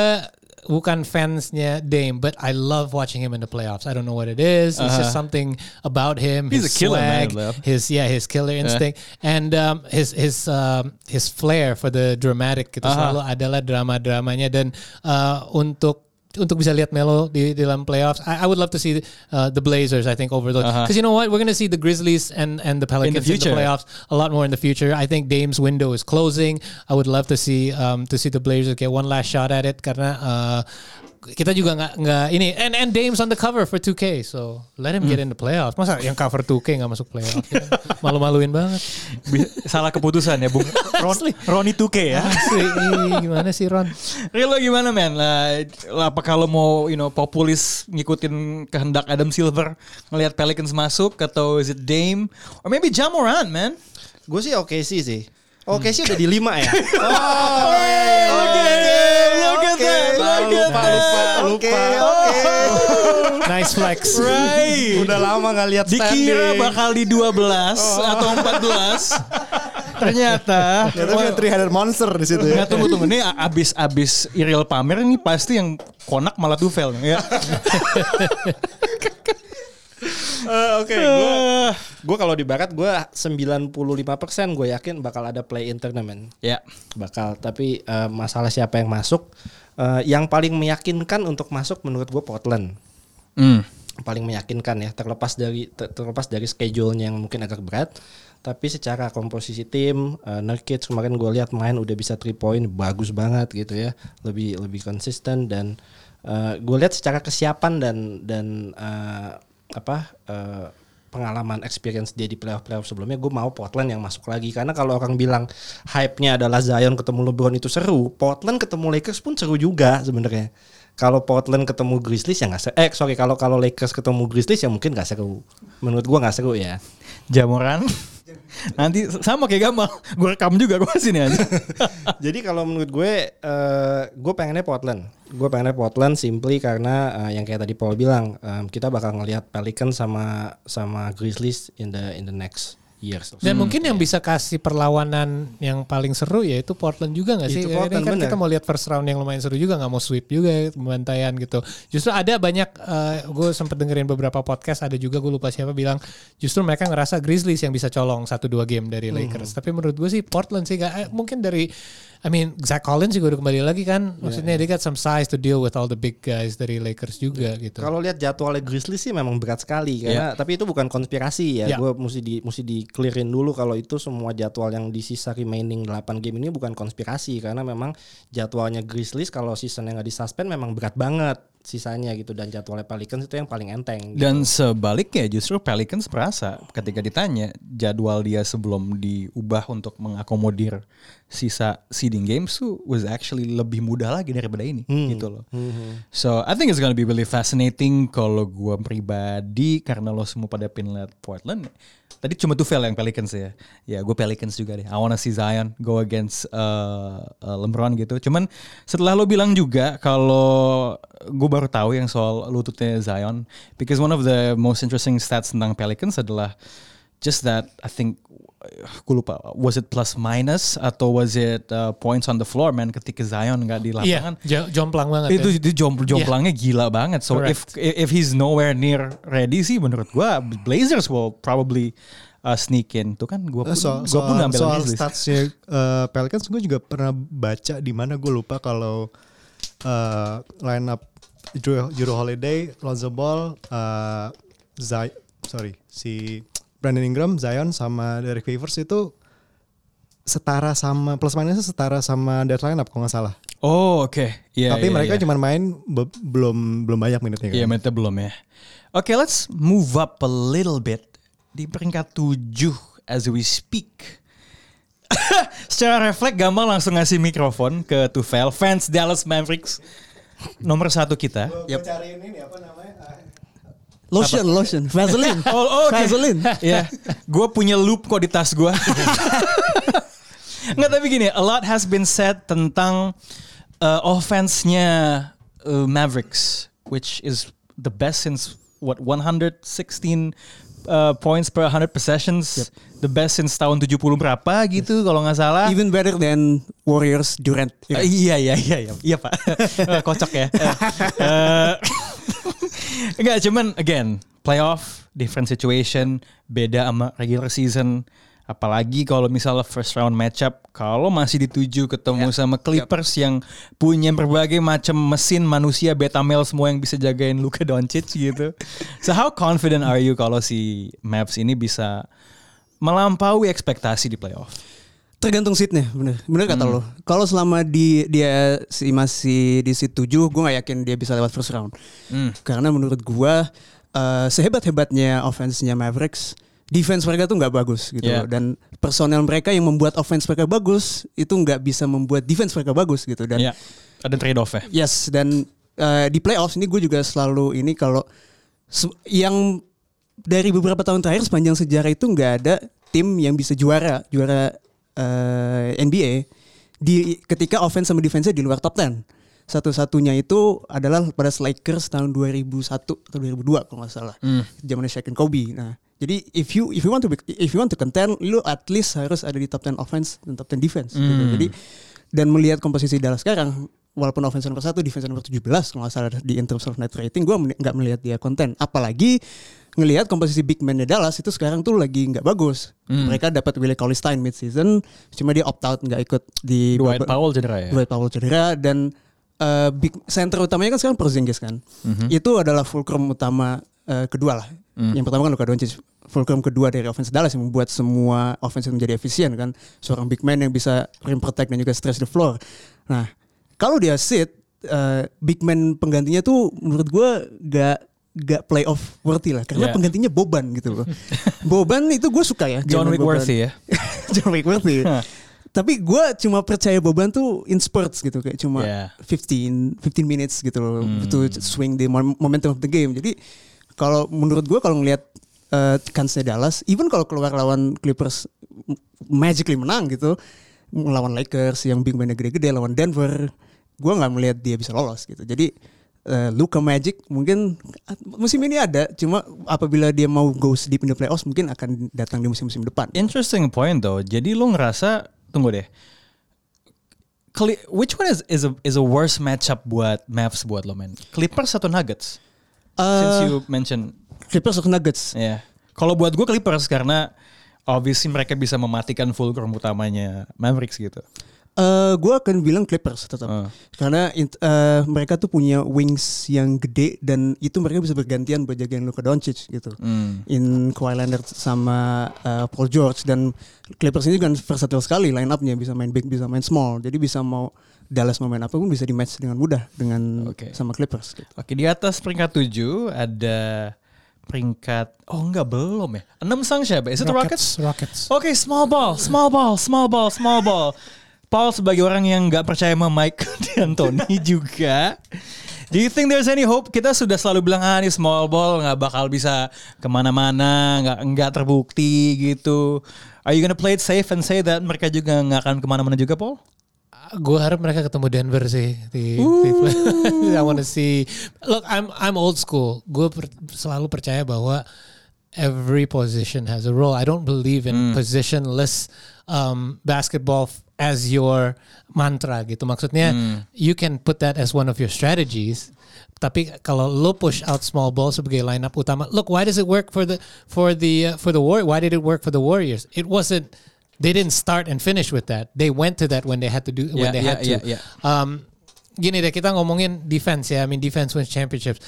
bukan fansnya Dame, but I love watching him in the playoffs. I don't know what it is. It's just something about him. He's his a killer, man, swag, though. his yeah, his killer instinct, and um, his his um, his flair for the dramatic gitu Aha. selalu adalah drama dramanya dan uh, untuk untuk bisa lihat Melo di, dalam playoffs, I, I would love to see uh, the Blazers. I think over those because you know what, we're gonna see the Grizzlies and and the Pelicans in the, future. playoffs a lot more in the future. I think Dame's window is closing. I would love to see um, to see the Blazers get one last shot at it karena uh, kita juga nggak nggak ini and and Dame's on the cover for 2K so let him get in the playoffs masa yang cover 2K nggak masuk playoffs Gitu. malu-maluin banget Salah keputusan ya Bung. Ron, Ronnie 2K ya. Asli, gimana sih Ron Real lo gimana man? Lah, apa kalau mau you know populis ngikutin kehendak Adam Silver ngelihat Pelicans masuk atau is it Dame or maybe Jamoran man? Gue sih oke sih sih. Oke sih udah di lima ya. Oke, look at at lupa, that. lupa, lupa. nice flex Right. Udah lama gak lihat Dikira standing. bakal di 12 atau 14. Ternyata ya tapi ada 300 monster di situ ya. Nggak tunggu tunggu nih abis abis Iriel pamer ini pasti yang konak malah nih, ya. Eh, Oke, gue gue kalau di barat gue 95% gue yakin bakal ada play in tournament. ya. Bakal, tapi eh, masalah siapa yang masuk eh, yang paling meyakinkan untuk masuk menurut gue Portland. Hmm. paling meyakinkan ya terlepas dari ter- terlepas dari schedule-nya yang mungkin agak berat tapi secara komposisi tim uh, Nurkic kemarin gue lihat main udah bisa three point bagus banget gitu ya lebih lebih konsisten dan uh, gue lihat secara kesiapan dan dan uh, apa uh, pengalaman experience dia di playoff playoff sebelumnya gue mau Portland yang masuk lagi karena kalau orang bilang hype-nya adalah Zion ketemu LeBron itu seru Portland ketemu Lakers pun seru juga sebenarnya kalau Portland ketemu Grizzlies ya nggak seru. Eh sorry kalau kalau Lakers ketemu Grizzlies ya mungkin nggak seru. Menurut gua nggak seru ya. Jamoran. Nanti sama kayak Gamal. Gue rekam juga gue sini aja. Jadi kalau menurut gue, eh gue pengennya Portland. Gue pengennya Portland simply karena eh, yang kayak tadi Paul bilang, em, kita bakal ngelihat Pelicans sama sama Grizzlies in the in the next years. Dan mungkin yang bisa kasih perlawanan yang paling seru yaitu Portland juga nggak sih? Itu Ini Portland, kan bener. kita mau lihat first round yang lumayan seru juga nggak mau sweep juga pembantaian gitu. Justru ada banyak gue sempet dengerin beberapa podcast ada juga gue lupa siapa bilang justru mereka ngerasa Grizzlies yang bisa colong satu dua game dari Lakers. Tapi menurut gue sih Portland sih nggak eh, mungkin dari I mean Zach Collins juga udah kembali lagi kan. Maksudnya dia got some size to deal with all the big guys dari Lakers juga gitu. Kalau lihat jadwalnya Grizzlies sih memang berat sekali karena tapi itu bukan konspirasi ya. Ya. Gue mesti di mesti di clearin dulu kalau itu semua jadwal yang di sisa remaining 8 game ini bukan konspirasi karena memang jadwalnya Grizzlies kalau seasonnya nggak disuspend memang berat banget. Sisanya gitu dan jadwalnya Pelicans itu yang paling enteng. gitu. Dan sebaliknya justru Pelicans merasa ketika ditanya jadwal dia sebelum diubah untuk mengakomodir sisa seeding games tuh was actually lebih mudah lagi daripada ini gitu loh. So I think it's gonna be really fascinating kalau gua pribadi karena lo semua pada pin liat Portland. Tadi cuma tuh yang Pelicans ya. Ya gue Pelicans juga deh. I wanna see Zion go against uh, uh, LeBron gitu. Cuman setelah lo bilang juga kalau gue baru tahu yang soal lututnya Zion. Because one of the most interesting stats tentang Pelicans adalah just that I think gue lupa was it plus minus atau was it uh, points on the floor man ketika Zion nggak di Iya, lapangan jo- jomplang banget. itu ya. itu jom jomplangnya gila banget. So if if he's nowhere near ready sih menurut gua Blazers will probably uh, sneak in. Tuh kan gua pun, soal, gua soal, pun ngambil soal statsnya uh, Pelicans gue juga pernah baca di mana gue lupa kalau uh, line up Drew, Drew Holiday, Lonzo Ball, uh, Zay, sorry si Brandon Ingram, Zion sama Derek Favors itu setara sama plus minusnya setara sama that lineup kalau nggak salah. Oh oke. Iya. Tapi iya, mereka iya. cuma main be- belum belum banyak minutnya kan. Iya, menitnya belum ya. Oke, let's move up a little bit di peringkat 7 as we speak. Secara refleks Gamal langsung ngasih mikrofon ke Tufel, fans Dallas Mavericks nomor satu kita. Gue cariin ini apa namanya? Lotion, lotion, Vaseline. Oh, oh. Vaseline. Ya, gue punya loop kok di tas gue. Nggak tapi gini, a lot has been said tentang uh, offense-nya uh, Mavericks, which is the best since what 116 uh, points per 100 possessions, the best since tahun 70 berapa gitu kalau nggak salah. Even better than Warriors Durant. Uh, iya iya iya iya iya pak Eh, kocok ya Eh, enggak cuman again playoff different situation beda sama regular season. Apalagi kalau misalnya first round matchup kalau masih dituju ketemu sama Clippers yang punya berbagai macam mesin manusia beta male semua yang bisa jagain Luka Doncic gitu. So how confident are you kalau si Mavs ini bisa melampaui ekspektasi di playoff Tergantung seatnya, bener, bener kata lo. Kalau selama di dia si masih di seat 7, gue gak yakin dia bisa lewat first round. Karena menurut gue eh, sehebat-hebatnya offense-nya Mavericks, defense mereka tuh nggak bagus gitu Yeah. loh. Dan personel mereka yang membuat offense mereka bagus itu nggak bisa membuat defense mereka bagus gitu. Dan ya ada trade off ya Yes, dan eh, di playoffs ini gue juga selalu ini kalau yang dari beberapa tahun terakhir sepanjang sejarah itu nggak ada tim yang bisa juara juara eh, NBA di ketika offense sama defense-nya di luar top 10. Satu-satunya itu adalah pada Lakers tahun 2001 atau 2002 kalau nggak salah. Zamannya Shaq and Kobe. Nah, jadi if you if you want to be, if you want to contend, lu at least harus ada di top 10 offense dan top 10 defense. gitu. Jadi dan melihat komposisi Dallas sekarang, walaupun offense nomor satu, defense nomor 17 kalau nggak salah di in terms of net rating, gue nggak melihat dia konten. Apalagi ngelihat komposisi big man-nya Dallas itu sekarang tuh lagi nggak bagus. Mereka dapat Willie Cauley Stein mid season, cuma dia opt out nggak ikut di Dwight Powell cedera ya Dwight Powell cedera dan uh, big center utamanya kan sekarang Porzingis kan. Itu adalah fulcrum utama uh, kedua lah. Yang pertama kan Luka Doncic, fulcrum kedua dari offense Dallas yang membuat semua offense itu menjadi efisien kan. Seorang big man yang bisa rim protect dan juga stress the floor. Nah, kalau dia sit uh, big man penggantinya tuh menurut gua gak gak playoff worthy lah karena Yeah. penggantinya Boban gitu loh. Boban itu gue suka ya. John Jalen Boban. Wickworthy ya John Wickworthy. Tapi gue cuma percaya Boban tuh in spurts gitu kayak cuma Yeah. 15 15 minutes gitu loh to swing the mom- momentum of the game. Jadi kalau menurut gue kalau ngelihat uh, kansnya Dallas, even kalau keluar lawan Clippers magically menang gitu, melawan Lakers yang big man gede-gede lawan Denver, gue nggak melihat dia bisa lolos gitu. Jadi uh, Luka Magic mungkin musim ini ada, cuma apabila dia mau go deep in the playoffs mungkin akan datang di musim-musim depan. Interesting point though. Jadi lu ngerasa tunggu deh. Which one is is a is a worse matchup buat Mavs buat lo men? Clippers atau Nuggets? Since Uh, you mention Clippers atau Nuggets? ya. Kalau buat gue Clippers karena obviously mereka bisa mematikan fulcrum utamanya Mavericks gitu. Eh, gue akan bilang Clippers tetap Ah. karena eh, mereka tuh punya wings yang gede dan itu mereka bisa bergantian buat jagain Luka Doncic gitu. Hmm. In Kawhi Leonard sama eh, Paul George dan Clippers ini kan versatile sekali line upnya bisa main big bisa main small jadi bisa mau Dallas mau main apa pun bisa di match dengan mudah dengan Oke. sama Clippers. Gitu. Oke, di atas peringkat 7 ada peringkat oh enggak belum ya. 6 sang siapa? Is it the Rockets? Rockets. Oke, small ball, small ball, small ball, small ball. Paul sebagai orang yang nggak percaya sama Mike D'Antoni juga. Do you think there's any hope? Kita sudah selalu bilang ah ini small ball nggak bakal bisa ke mana-mana, nggak nggak terbukti gitu. Are you gonna play it safe and say that mereka juga nggak akan ke mana-mana juga, Paul? Gue harap mereka ketemu Denver sih di, di I want to see. Look, I'm I'm old school. Gue selalu percaya bahwa every position has a role. I don't believe in positionless um, basketball as your mantra gitu. Maksudnya you can put that as one of your strategies. Tapi kalau lo push out small ball sebagai lineup utama, look, why does it work for the for the uh, for the war? Why did it work for the Warriors? It wasn't. They didn't start and finish with that. They went to that when they had to do Yeah, when they yeah, had to. yeah, yeah. Um, gini deh kita ngomongin defense ya. I mean defense wins championships.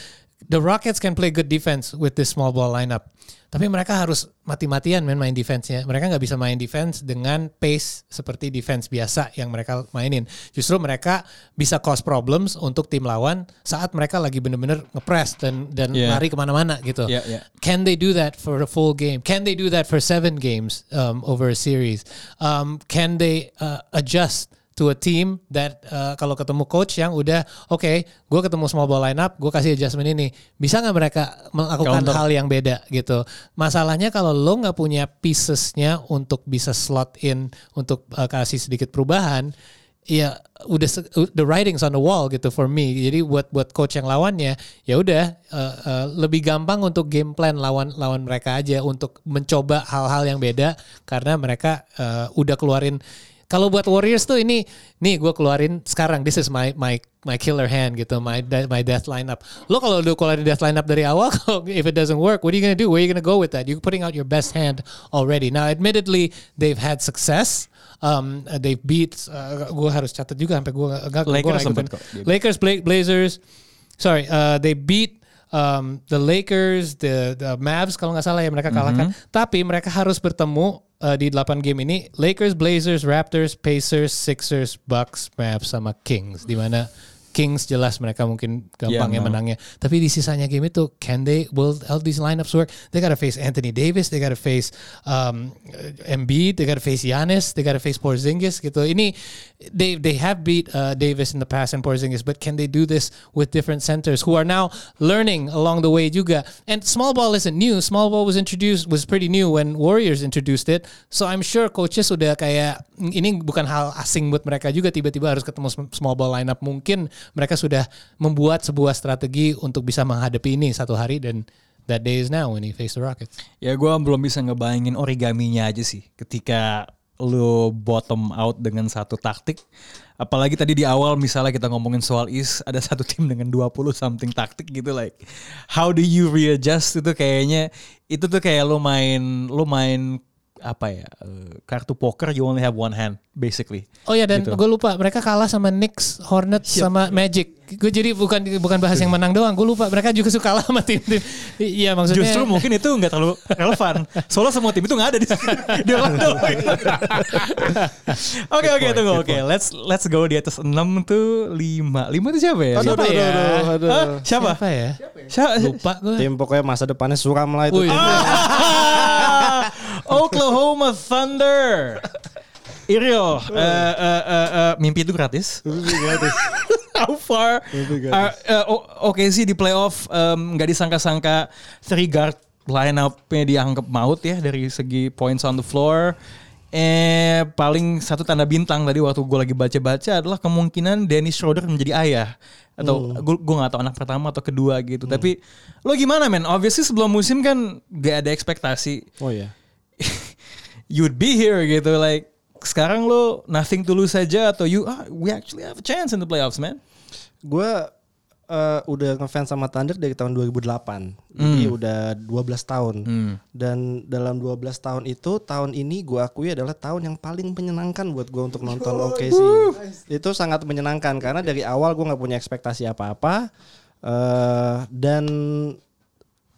The Rockets can play good defense with this small ball lineup. Tapi mereka harus mati-matian main main defense-nya. Mereka nggak bisa main defense dengan pace seperti defense biasa yang mereka mainin. Justru mereka bisa cause problems untuk tim lawan saat mereka lagi bener-bener ngepress dan dan Yeah. lari ke mana-mana gitu. Yeah, yeah. Can they do that for a full game? Can they do that for seven games um, over a series? Um, can they uh, adjust to a team that uh, kalau ketemu coach yang udah oke, gue ketemu small ball lineup, gue kasih adjustment ini, bisa nggak mereka melakukan Counter. hal yang beda gitu? Masalahnya kalau lo nggak punya piecesnya untuk bisa slot in untuk uh, kasih sedikit perubahan, ya udah the writings on the wall gitu for me. Jadi buat buat coach yang lawannya ya udah uh, uh, lebih gampang untuk game plan lawan lawan mereka aja untuk mencoba hal-hal yang beda karena mereka uh, udah keluarin kalau buat Warriors tuh ini nih gue keluarin sekarang this is my my my killer hand gitu my my death lineup. Lo kalau udah keluarin death lineup dari awal if it doesn't work what are you gonna do? Where are you gonna go with that? You're putting out your best hand already. Now admittedly they've had success. Um, uh, they beat. Uh, gue harus catat juga sampai gue enggak. Lakers kok. Lakers, Bla- Blazers. Sorry, uh, they beat um, the Lakers, the, the Mavs kalau nggak salah ya mereka kalahkan. Tapi mereka harus bertemu uh, di 8 game ini Lakers, Blazers, Raptors, Pacers, Sixers, Bucks, Mavs sama Kings. Di mana Kings jelas mereka mungkin gampang Yeah, ya no. menangnya. Tapi di sisanya game itu, can they, will all these lineups work? They gotta face Anthony Davis, they gotta face um, Embiid, they gotta face Giannis, they gotta face Porzingis gitu. Ini, they they have beat uh, Davis in the past and Porzingis, but can they do this with different centers who are now learning along the way juga? And small ball isn't new. Small ball was introduced, was pretty new when Warriors introduced it. So I'm sure coaches sudah kayak, ini bukan hal asing buat mereka juga tiba-tiba harus ketemu sm- small ball lineup. Mungkin mereka sudah membuat sebuah strategi untuk bisa menghadapi ini satu hari dan that day is now when he face the Rockets. Ya gue belum bisa ngebayangin origaminya aja sih ketika lu bottom out dengan satu taktik. Apalagi tadi di awal misalnya kita ngomongin soal is ada satu tim dengan 20 something taktik gitu like how do you readjust itu kayaknya itu tuh kayak lu main lu main apa ya eh, kartu poker you only have one hand basically. Oh ya dan Gitu. gue lupa mereka kalah sama Knicks, Hornets sama Magic. Gue jadi bukan bukan bahas yang menang doang. Gue lupa mereka juga suka kalah sama tim-tim. Iya maksudnya. Justru mungkin itu nggak terlalu relevan. Soalnya semua tim itu nggak ada di di Orlando. Oke oke tunggu oke. Let's let's go di atas 6 tuh 5. 5 itu siapa ya? Aduh, Siapa aduh, ya? aduh, aduh, aduh. Hah? Siapa? Apa ya? Siapa? Lupa gue. Tim pokoknya masa depannya suram lah itu. Oklahoma Thunder. Iriel, eh, eh, eh, eh, mimpi itu gratis. How far? are- eh, o- Oke sih di playoff nggak disangka-sangka three guard line-up-nya dianggap maut ya dari segi points on the floor. Eh paling satu tanda bintang tadi waktu gue lagi baca-baca adalah kemungkinan Dennis Schroeder menjadi ayah atau gue gue nggak tahu anak pertama atau kedua gitu. Tapi lo gimana men? Obviously sebelum musim kan gak ada ekspektasi Oh iya. You'd be here gitu like sekarang lo nothing to lose saja atau you ah, we actually have a chance in the playoffs man Gue eh, udah ngefans sama Thunder dari tahun 2008. Jadi udah 12 tahun. Dan dalam 12 tahun itu tahun ini gue akui adalah tahun yang paling menyenangkan buat gue untuk nonton OKC. Itu sangat menyenangkan karena dari awal gue nggak punya ekspektasi apa-apa. eh, dan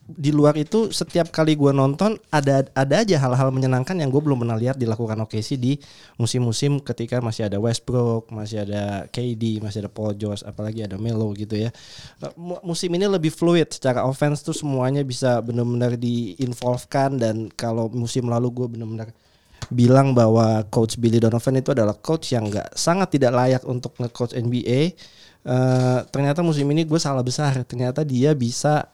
di luar itu setiap kali gue nonton ada ada aja hal-hal menyenangkan yang gue belum pernah lihat dilakukan OKC di musim-musim ketika masih ada Westbrook, masih ada KD, masih ada Paul George, apalagi ada Melo gitu ya. Mu- Musim ini lebih fluid secara offense tuh semuanya bisa benar-benar diinvolvekan dan kalau musim lalu gue benar-benar bilang bahwa coach Billy Donovan itu adalah coach yang nggak sangat tidak layak untuk nge-coach NBA. Eh, ternyata musim ini gue salah besar. Ternyata dia bisa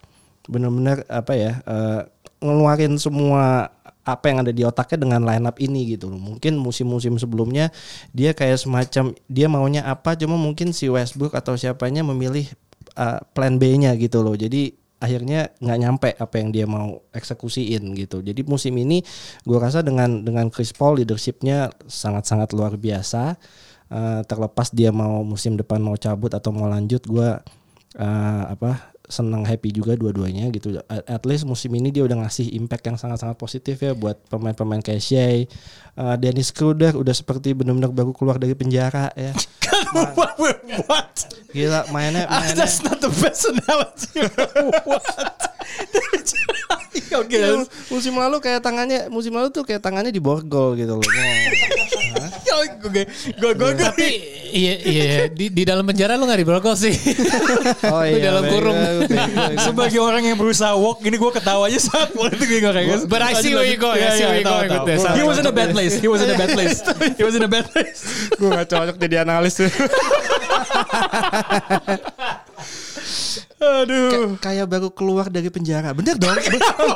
benar-benar apa ya eh, ngeluarin semua apa yang ada di otaknya dengan line up ini gitu loh. Mungkin musim-musim sebelumnya dia kayak semacam dia maunya apa cuma mungkin si Westbrook atau siapanya memilih eh, plan B-nya gitu loh. Jadi akhirnya nggak nyampe apa yang dia mau eksekusiin gitu. Jadi musim ini gue rasa dengan dengan Chris Paul leadershipnya sangat-sangat luar biasa. Eh, terlepas dia mau musim depan mau cabut atau mau lanjut, gue eh, apa senang happy juga dua-duanya gitu. At, at least musim ini dia udah ngasih impact yang sangat-sangat positif ya buat pemain-pemain kayak Shea, Eh, Dennis Schroeder udah seperti benar-benar baru keluar dari penjara ya. what? Gila mainnya Ah, mainnya That's not the best analogy. what? Oke. Ya, musim lalu kayak tangannya musim lalu tuh kayak tangannya diborgol gitu loh. Gue gue gue. Tapi iya iya di, di dalam penjara lu nggak diborgol sih. Oh Lu dalam bego, kurung. Sebagai orang yang berusaha walk, ini gue ketawa aja saat waktu itu gue kayak But I see where you going, I see where you going with this. He was in a bad place. He was in a bad place. He was in a bad place. Gue gak cocok jadi analis tuh. Aduh. kayak baru keluar dari penjara. Bener dong.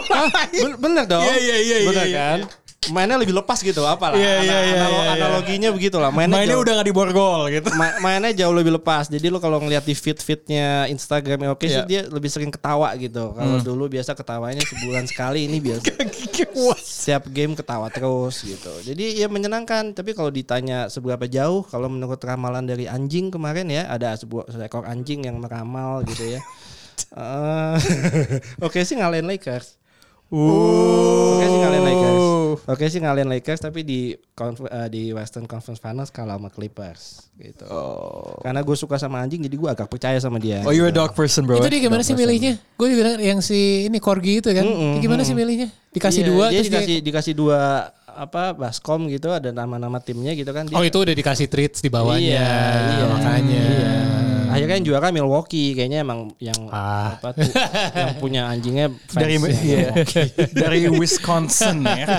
Bener dong. Iya, iya, iya, Bener iya, kan? Mainnya lebih lepas gitu, apalah. Iya, iya, Ana- iya, analo- iya, iya. Analoginya begitu lah. Mainnya, Mainnya jauh, udah gak diborgol gitu. ma- mainnya jauh lebih lepas. Jadi lu kalau ngeliat di feed-feednya Instagram oke sih Iya. dia lebih sering ketawa gitu. Kalau dulu biasa ketawanya sebulan sekali ini biasa setiap game ketawa terus gitu. Jadi ya menyenangkan. Tapi kalau ditanya seberapa jauh, kalau menurut ramalan dari anjing kemarin ya ada sebuah seekor anjing yang meramal gitu ya. Eh, Oke sih ngalahin Lakers. Oke sih ngalahin Lakers. Oke sih ngalahin Lakers tapi di eh, di Western Conference Finals kalah sama Clippers gitu. Karena gue suka sama anjing jadi gue agak percaya sama dia. Oh, you're a dog person, bro. itu dia gimana sih milihnya? Gue juga yang si ini Corgi itu kan. Mm-mm, Dia gimana sih milihnya? Dikasih Iya, dua dia terus dikasih dia dikasih dua apa baskom gitu ada nama-nama timnya gitu kan. Dia- Oh itu udah dikasih treats di bawahnya. Iya, iya. makanya. Iya. Akhirnya yang juara Milwaukee kayaknya emang yang Ah. apa tuh yang punya anjingnya fans dari iya, dari Wisconsin ya.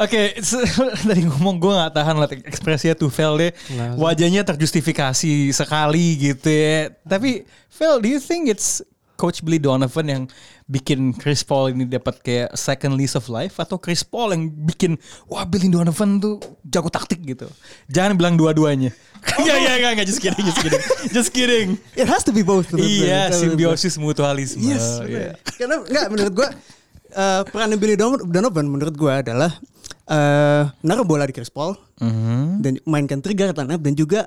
Oke, se- tadi ngomong gue gak tahan lah ekspresinya tuh Vel deh. Wajahnya terjustifikasi sekali gitu ya. Tapi Vel, do you think it's Coach Billy Donovan yang bikin Chris Paul ini dapat kayak second lease of life atau Chris Paul yang bikin wah Billy Donovan tuh jago taktik gitu. Jangan bilang dua-duanya. Iya iya iya enggak just kidding just kidding. Just kidding. It has to be both. Iya, simbiosis mutualisme. Yes, Iya. bener. Karena enggak menurut gua eh peran Billy Don- Donovan menurut gua adalah eh naruh bola di Chris Paul. Dan mainkan trigger lineup dan juga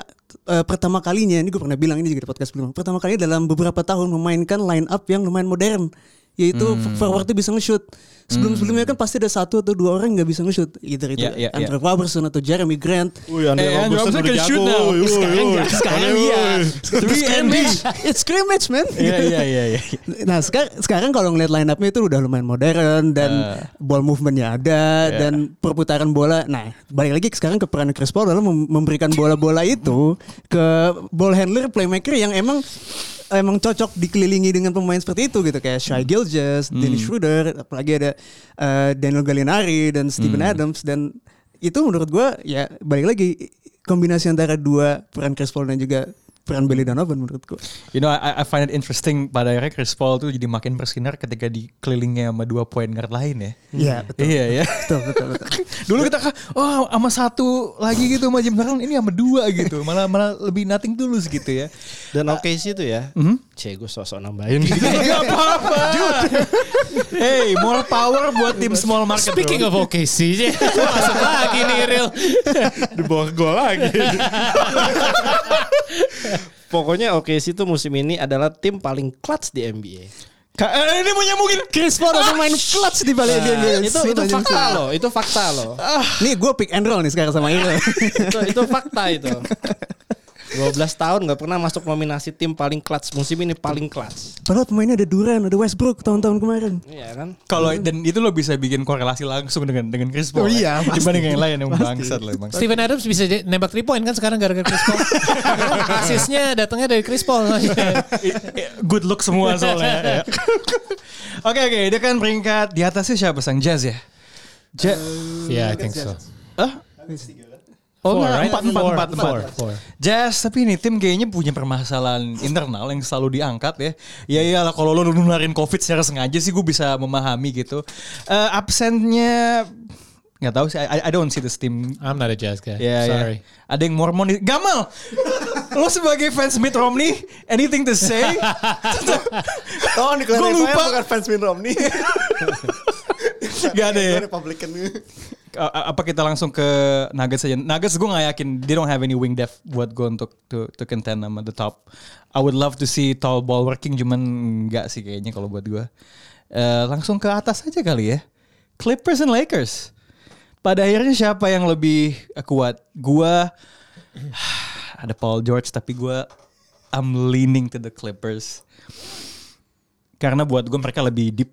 eh, pertama kalinya ini gue pernah bilang ini juga di podcast sebelumnya pertama kali dalam beberapa tahun memainkan line up yang lumayan modern yaitu forward itu bisa nge-shoot sebelum sebelumnya kan pasti ada satu atau dua orang yang nggak bisa nge-shoot either itu Ya, ya, ya. Andrew Robertson atau Jeremy Grant Wih, Andre Eh, Andrew Robertson Robertson udah can shoot jago. now. Wih, sekarang nggak sekarang iya. It's scrimmage it's scrimmage man Iya iya iya iya. Nah sekarang sekarang kalau ngeliat line up-nya itu udah lumayan modern dan ball movementnya ada dan perputaran bola. Nah balik lagi sekarang ke peran Chris Paul adalah mem- memberikan bola-bola itu ke ball handler playmaker yang emang emang cocok dikelilingi dengan pemain seperti itu gitu. Kayak Shai Gilgeous, Dennis Schroeder, apalagi ada eh, Daniel Gallinari dan Steven Adams. Dan itu menurut gua ya balik lagi kombinasi antara dua peran Chris Paul dan juga peran Billy Donovan menurut gua. You know, I, I find it interesting pada akhirnya Chris Paul tuh jadi makin bersinar ketika dikelilingnya sama dua point guard lain ya. Iya betul. Iya ya. Betul, betul, betul. Dulu kita kan, oh sama satu lagi gitu sama James Harden ini sama dua gitu. Malah malah lebih nothing tulus gitu ya. Dan oke sih itu ya. Cie gue sosok nambahin. Gak apa-apa. hey, more power buat tim small market. Speaking bro. of OKC, masuk lagi nih Real. Di bawah gol lagi. Pokoknya OKC itu musim ini adalah tim paling clutch di NBA. Ka- eh, ini mau nyambungin Chris Paul ada main clutch di balik dia. dia. itu itu fakta loh, itu fakta loh. Nih gue pick and roll nih sekarang sama Ira. itu, itu fakta itu. 12 tahun nggak pernah masuk nominasi tim paling clutch musim ini paling clutch. Padahal pemainnya ada Duran, ada Westbrook tahun-tahun kemarin. Iya kan? Kalau dan itu lo bisa bikin korelasi langsung dengan dengan Chris Paul. Oh iya, ya. pasti. Dibanding yang lain yang bangsat lo emang. Steven Adams bisa nembak 3 point kan sekarang gara-gara Chris Paul. Asisnya datangnya dari Chris Paul. Good look semua soalnya. ya. Oke oke, dia kan peringkat di atasnya siapa sang Jazz ya? Jazz. yeah, I think so. Ah? Oh Four, right? empat, empat, Four, empat, empat. four. Jazz, tapi ini tim kayaknya punya permasalahan internal yang selalu diangkat ya. Ya iyalah kalau lo nularin covid secara sengaja sih gue bisa memahami gitu. Eh absennya nggak tahu sih. I, I don't see this team. I'm not a jazz guy. Ya, ya. Sorry. Ada yang Mormon. Gamal, lo sebagai fans Mitt Romney, anything to say? Tolong di Gua lupa. bukan fans Mitt Romney. Gak ada ya. Republican. A- apa kita langsung ke Nuggets aja? Nuggets gue gak yakin they don't have any wing depth buat gue untuk to, to contend sama the top. I would love to see tall ball working cuman enggak sih kayaknya kalau buat gue. Eh, langsung ke atas aja kali ya. Clippers and Lakers. Pada akhirnya siapa yang lebih kuat? Gua ada Paul George tapi gua I'm leaning to the Clippers. Karena buat gue mereka lebih deep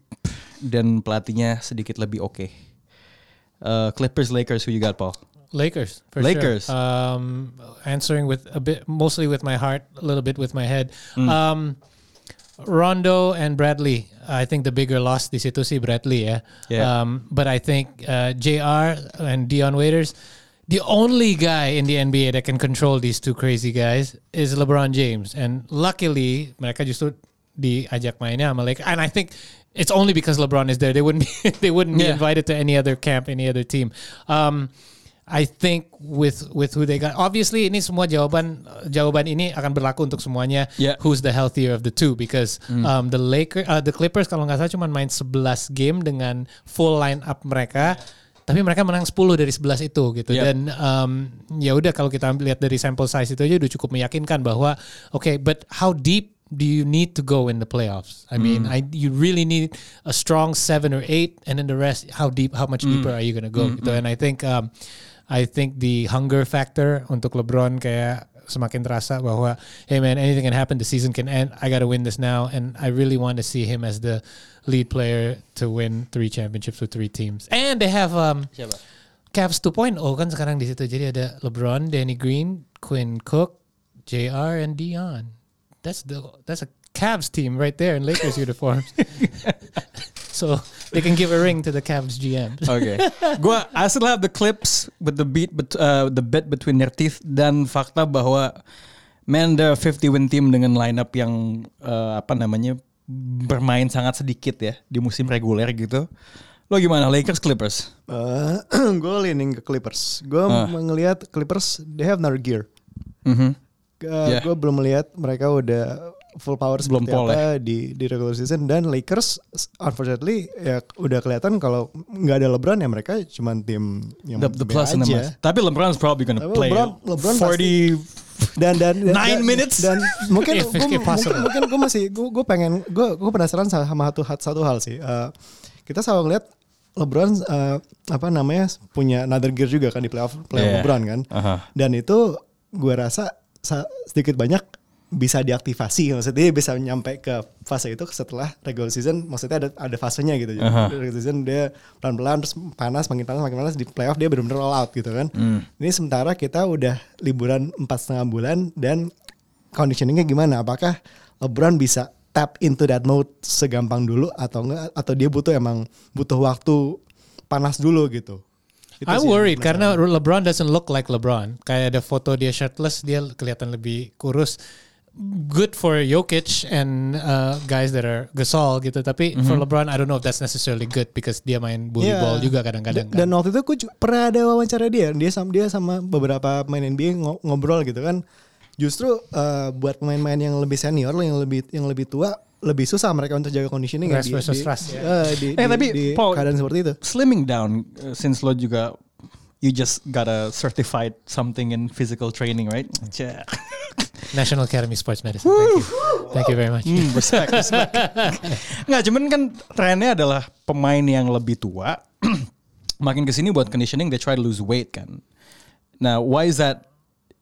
dan pelatihnya sedikit lebih oke. Uh, Clippers, Lakers, who you got, Paul? Lakers. For Lakers. Sure. Um, answering with a bit, mostly with my heart, a little bit with my head. Um, Rondo and Bradley. I think the bigger loss di situ sih Bradley ya. Yeah. Um, but I think uh, JR and Dion Waiters, the only guy in the NBA that can control these two crazy guys is LeBron James. And luckily mereka justru diajak mainnya sama Lakers. And I think it's only because LeBron is there. They wouldn't be they wouldn't be Yeah. invited to any other camp, any other team. Um, I think with with who they got, obviously ini semua jawaban jawaban ini akan berlaku untuk semuanya. Yeah. Who's the healthier of the two? Because um, the Lakers, uh, the Clippers kalau nggak salah cuma main 11 game dengan full line up mereka. Tapi mereka menang 10 dari 11 itu gitu. Yep. Dan um, ya udah kalau kita lihat dari sample size itu aja udah cukup meyakinkan bahwa oke, okay, but how deep do you need to go in the playoffs? I mean, I you really need a strong seven or eight, and then the rest, how deep, how much deeper are you gonna go? Gitu. And I think, um, I think the hunger factor untuk LeBron kayak semakin terasa bahwa, hey man, anything can happen. The season can end. I gotta win this now, and I really want to see him as the lead player to win three championships with three teams. And they have um, Cavs 2.0 kan sekarang di situ. Jadi ada LeBron, Danny Green, Quinn Cook, JR, and Dion. That's the that's a Cavs team right there in Lakers uniforms. so they can give a ring to the Cavs GM. Oke. Gua I still have the clips with the beat bet, uh, the bet between their teeth dan fakta bahwa man the 50 win team dengan lineup yang uh, apa namanya bermain sangat sedikit ya di musim reguler gitu. Lo gimana Lakers Clippers? gue Eh, leaning ke Clippers. Gue Ah. ngelihat Clippers they have another gear. Mhm. Gue Yeah. belum melihat mereka udah full power Belum seperti ya. apa di di regular season dan Lakers unfortunately ya udah kelihatan kalau nggak ada LeBron ya mereka cuma tim yang The, the plus aja. Tapi LeBron's probably gonna Tapi play LeBron- LeBron 40 dan dan dan- Nine dan- minutes? dan mungkin If- gue if mungkin mungkin gue masih gue gue pengen gue gue penasaran sama satu satu hal sih Eh, kita selalu ngeliat LeBron eh, apa namanya punya another gear juga kan di playoff playoff Yeah. LeBron kan Aha. dan itu gue rasa sa- sedikit banyak bisa diaktifasi. Maksudnya bisa nyampe ke fase itu setelah regular season maksudnya ada ada fasenya gitu. Jadi Aha. regular season dia pelan-pelan terus panas makin panas makin panas di playoff dia benar-benar all out gitu kan. Hmm. ini sementara kita udah liburan empat setengah bulan dan conditioningnya gimana? Apakah LeBron bisa tap into that mode segampang dulu atau enggak? Atau dia butuh emang butuh waktu panas dulu gitu Itu I'm worried karena LeBron doesn't look like LeBron. Kayak ada foto dia shirtless, dia kelihatan lebih kurus. Good for Jokic and uh, guys that are Gasol gitu. Tapi for LeBron, I don't know if that's necessarily good because dia main bully Iya. ball juga kadang-kadang. Dan, dan kan. waktu itu aku pernah ada wawancara dia, dia sama dia sama beberapa pemain NBA ngo- ngobrol gitu kan. Justru eh, buat pemain-pemain yang lebih senior, yang lebih yang lebih tua, lebih susah mereka untuk jaga conditioning ya Rest di, versus di, rest, ya. eh, di, Eh, di- tapi, di Paul, keadaan seperti itu. slimming down uh, since lo juga you just got a certified something in physical training right Cek. National Academy Sports Medicine. Thank you. Thank you very much. Hmm, respect, respect. Nggak, cuman kan trennya adalah pemain yang lebih tua. Makin ke sini buat conditioning, they try to lose weight kan. Nah, why is that?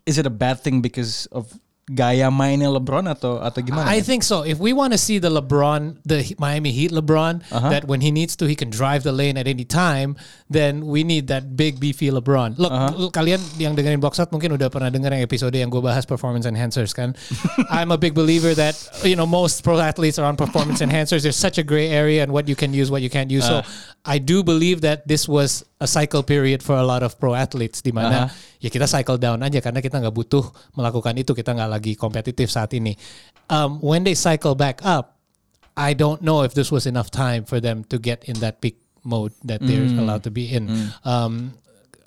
Is it a bad thing because of gaya mainnya LeBron atau atau gimana? I think so. If we want to see the LeBron, the Miami Heat LeBron, Uh-huh. that when he needs to, he can drive the lane at any time, then we need that big beefy LeBron. Look, Uh-huh. l- kalian yang dengerin box out mungkin udah pernah denger yang episode yang gue bahas performance enhancers kan. I'm a big believer that you know most pro athletes are on performance enhancers. There's such a gray area and what you can use, what you can't use. Uh. so I do believe that this was a cycle period for a lot of pro athletes di mana Uh-huh. ya kita cycle down aja karena kita nggak butuh melakukan itu kita nggak lagi kompetitif saat ini. Um, when they cycle back up, I don't know if this was enough time for them to get in that peak mode that they're allowed to be in. Um,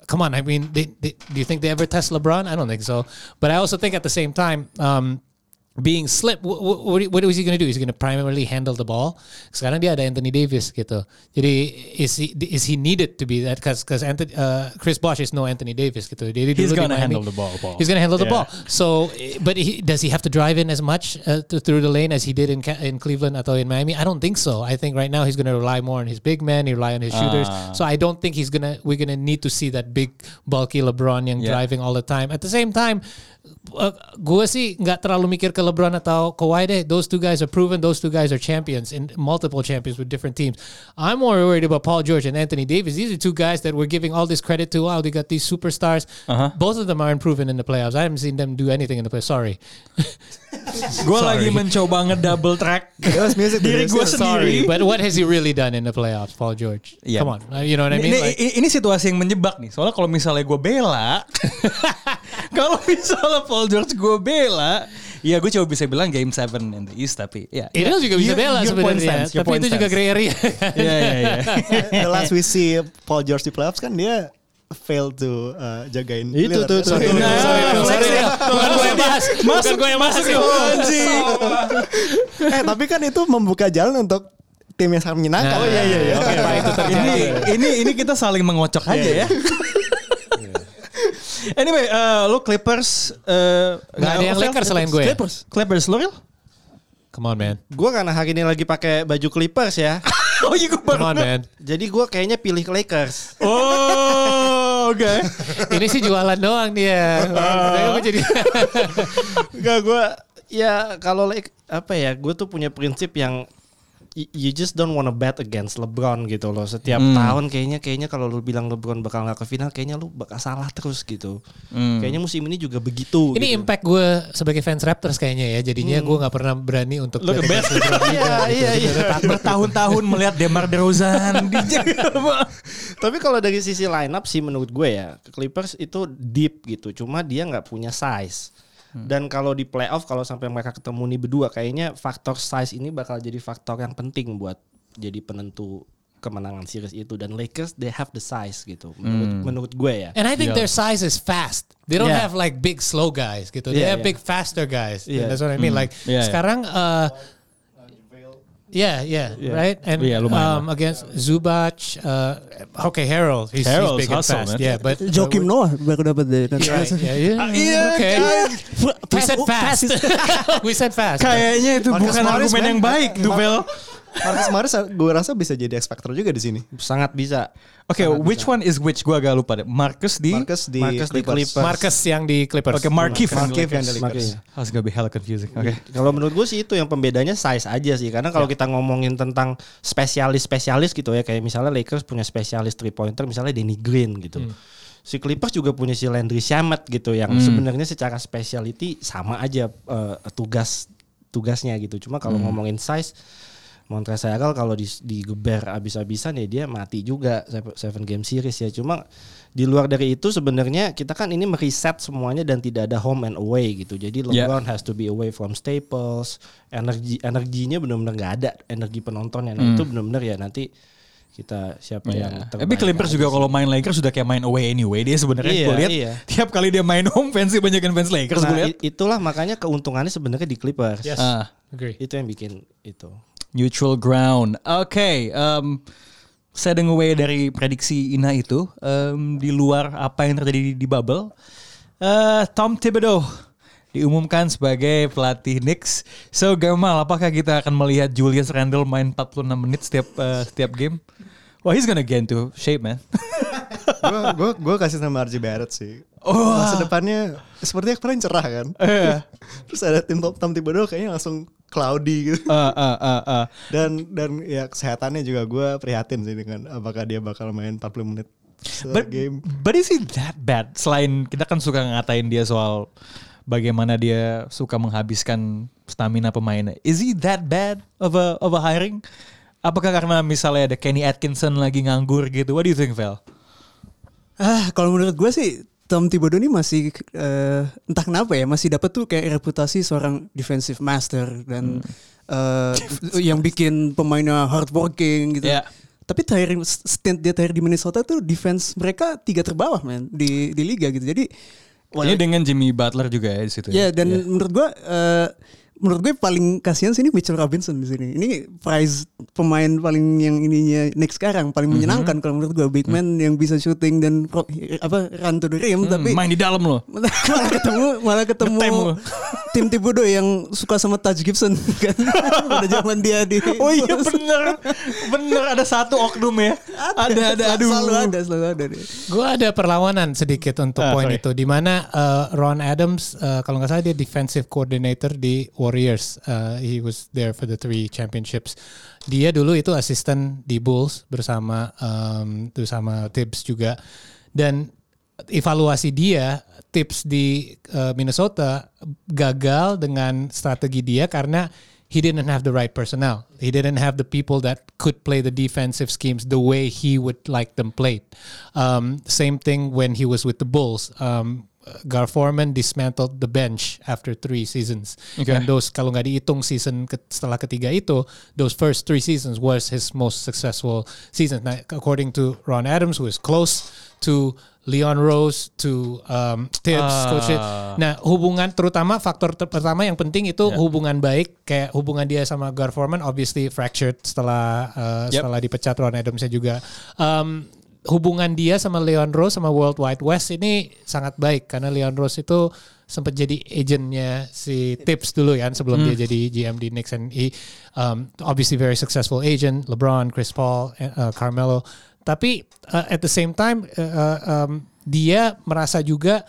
come on, I mean, they, they, do you think they ever test LeBron? I don't think so. But I also think at the same time. Um, being slip, what, what, what is he going to do? He's going to primarily handle the ball. Sekarang dia ada Anthony Davis gitu. Jadi is he is he needed to be that? Because because Anthony uh, Chris Bosh is no Anthony Davis gitu. Jadi He's di gonna handle the ball, Paul. He's going to handle the ball. So, but he, does he have to drive in as much uh, to, through the lane as he did in in Cleveland atau in Miami? I don't think so. I think right now he's going to rely more on his big men. He rely on his shooters. Ah. So I don't think he's gonna we're gonna need to see that big bulky LeBron yang Yeah. driving all the time. At the same time, uh, gue sih nggak terlalu mikir ke LeBron atau Kawhi deh. Those two guys are proven. Those two guys are champions and multiple champions with different teams. I'm more worried about Paul George and Anthony Davis. These are two guys that we're giving all this credit to. Wow, they got these superstars. Both of them aren't proven in the playoffs. I haven't seen them do anything in the playoffs. Sorry. Gue lagi mencoba ngedouble track diri gue sendiri. Sorry, but what has he really done in the playoffs, Paul George? Yeah. Come on, you know what I mean? ini, Like- ini, ini situasi yang menjebak nih. Soalnya kalau misalnya gue bela, kalau misalnya Paul George gue bela, ya gue coba bisa bilang Game 7 in the East tapi ya. Itu juga bisa bela sebenarnya, tapi point itu juga gray area. Iya iya iya. The last we see Paul George di playoffs kan dia fail to uh, jagain Itu Lillard. tuh, tuh, Sorry, tuh. sorry, Sorry, sorry. Bukan gue yang bahas. Bukan gue yang bahas. eh tapi kan itu membuka jalan untuk tim yang sangat menyenangkan. Oh, iya, iya, iya. Oke, Pak, itu terjadi. ini ini ini kita saling mengocok aja ya. Anyway, uh, lo Clippers uh, Nggak ada yang Lakers selain gue. Clippers, Clippers lo real? Come on, man. Gue karena hari ini lagi pakai baju Clippers ya. oh iya gue Come on, man. Jadi gue kayaknya pilih Lakers. Oh, oke. Ini sih jualan doang dia. Saya gue jadi Enggak gue ya kalau Lak- apa ya gue tuh punya prinsip yang you just don't wanna bet against LeBron gitu loh. Setiap Hmm. tahun kayaknya kayaknya kalau lu bilang LeBron bakal nggak ke final, kayaknya lu bakal salah terus gitu. Kayaknya musim ini juga begitu. Ini gitu. impact gue sebagai fans Raptors kayaknya ya. Jadinya gue nggak pernah berani untuk Lo bet ngebet? against LeBron juga Iya, gitu. iya, iya. Bertahun-tahun melihat Demar Derozan dijaga. Tapi kalau dari sisi lineup sih menurut gue ya Clippers itu deep gitu. Cuma dia nggak punya size. Dan kalau di playoff kalau sampai mereka ketemu nih berdua kayaknya faktor size ini bakal jadi faktor yang penting buat jadi penentu kemenangan series itu dan Lakers they have the size gitu menurut menurut gue ya. And I think their size is fast. They don't Yeah. have like big slow guys gitu. They Yeah, have yeah. big faster guys. Yeah. That's what I mean. Like Yeah, yeah. sekarang uh, Yeah, yeah, right. And Yeah, lumayan um, against Zubac, uh, okay, Harold, he's, Harold's he's big and hustle, fast. man. Yeah, but Joakim Noah baru dapat deh. Right, yeah, yeah, Iya, okay. kan? We said fast. we said fast. Kayaknya itu bukan argumen yang baik, Duvel. Marcus Morris gue rasa bisa jadi X Factor juga di sini. Sangat bisa. Oke, which one is which? Gue agak lupa deh. Marcus di. Marcus di Marcus di Clippers. Clippers. Marcus yang di Clippers. Oke, Markieff. Markieff yang di Lakers. Makanya. That's gonna be hella confusing. Oke. Kalau menurut gue sih itu yang pembedanya size aja sih. Karena kalau kita ngomongin tentang spesialis-spesialis gitu ya. Kayak misalnya Lakers punya spesialis three pointer misalnya Danny Green gitu. Si Clippers juga punya si Landry Shamet gitu yang sebenarnya secara speciality sama aja eh, tugas tugasnya gitu. Cuma kalau ngomongin size Montrezl Harrell kalau di digeber abis-abisan ya dia mati juga seven- game series ya. Cuma di luar dari itu sebenarnya kita kan ini mereset semuanya dan tidak ada home and away gitu. Jadi Yeah. LeBron has to be away from Staples. Energi energinya benar-benar nggak ada energi penontonnya. Nah itu benar-benar ya nanti kita siapa yang Iya. terbaik. Tapi Clippers juga aja kalau main Lakers sudah kayak main away anyway. Dia sebenarnya Iya, gue lihat iya. tiap kali dia main home fans banyakin fans. Lakers Nah, gue lihat. itulah makanya keuntungannya sebenarnya di Clippers. Yes. Ah. Agree. Itu yang bikin itu. Neutral ground. Oke, em, saya dengar away dari prediksi Ina itu em, di luar apa yang terjadi di, bubble. Eh, Tom Thibodeau diumumkan sebagai pelatih Knicks. So Gamal, apakah kita akan melihat Julius Randle main 46 menit setiap eh, setiap game? Wah, he's gonna get into shape, man. gue gue kasih nama RJ Barrett sih. Oh. Masa depannya sepertinya kemarin cerah kan. Eh. Terus ada tim Tom Thibodeau kayaknya langsung cloudy gitu. Eh, eh, eh, eh. Dan dan ya kesehatannya juga gue prihatin sih dengan apakah dia bakal main 40 menit But, game. but is he that bad? Selain kita kan suka ngatain dia soal bagaimana dia suka menghabiskan stamina pemainnya. Is he that bad of a of a hiring? Apakah karena misalnya ada Kenny Atkinson lagi nganggur gitu? What do you think, Val? Ah, kalau menurut gue sih Tom Thibodeau ini masih eh, entah kenapa ya masih dapat tuh kayak reputasi seorang defensive master dan Hmm. eh, yang bikin pemainnya hardworking gitu. Ya. Tapi terakhir stint dia terakhir di Minnesota tuh defense mereka tiga terbawah man di di liga gitu. Jadi Ini dengan Jimmy Butler juga ya di situ. Ya dan menurut gua eh, menurut gue paling kasihan sih ini Mitchell Robinson di sini. Ini prize pemain paling yang ininya next sekarang paling Mhm. menyenangkan kalau menurut gua big man yang bisa shooting dan pro- apa run to the rim tapi Hmm, main di dalam loh. malah ketemu malah ketemu tim Thibodeau yang suka sama Taj Gibson kan pada zaman dia di Oh iya bener Bener ada satu oknum ya Ada ada aduh selalu ada selalu ada deh. Gue ada perlawanan sedikit untuk Ah, poin itu, di mana uh, Ron Adams, uh, kalau nggak salah dia defensive coordinator di Warriors. Uh, he was there for the three championships. Dia dulu itu asisten di Bulls bersama um, bersama Tibbs juga. Dan evaluasi dia tips di uh, Minnesota gagal dengan strategi dia karena he didn't have the right personnel. He didn't have the people that could play the defensive schemes the way he would like them played. Um, same thing when he was with the Bulls. Um, Gar Forman dismantled the bench after three seasons. Okay. And those kalau nggak dihitung season ke, setelah ketiga itu, those first three seasons was his most successful seasons. Now, according to Ron Adams, who is close to Leon Rose, to um, Tibbs, Ah. coach. Nah, hubungan terutama faktor ter- pertama yang penting itu Ya. hubungan baik kayak hubungan dia sama Gar Forman obviously fractured setelah uh, Yep. setelah dipecat Ron Adamsnya juga. Um, hubungan dia sama Leon Rose sama World Wide West ini sangat baik karena Leon Rose itu sempat jadi agentnya si Tips dulu ya sebelum dia jadi GM di Knicks and he um, obviously very successful agent LeBron, Chris Paul, uh, Carmelo. Tapi uh, at the same time uh, uh, um, dia merasa juga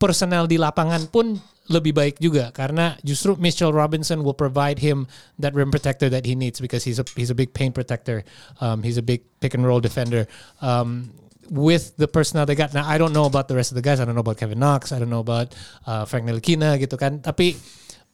personel di lapangan pun lebih baik juga karena justru Mitchell Robinson will provide him that rim protector that he needs because he's a he's a big paint protector. Um, he's a big pick and roll defender. Um, with the personnel they got. Now I don't know about the rest of the guys. I don't know about Kevin Knox. I don't know about uh, Frank Ntilikina gitu kan. Tapi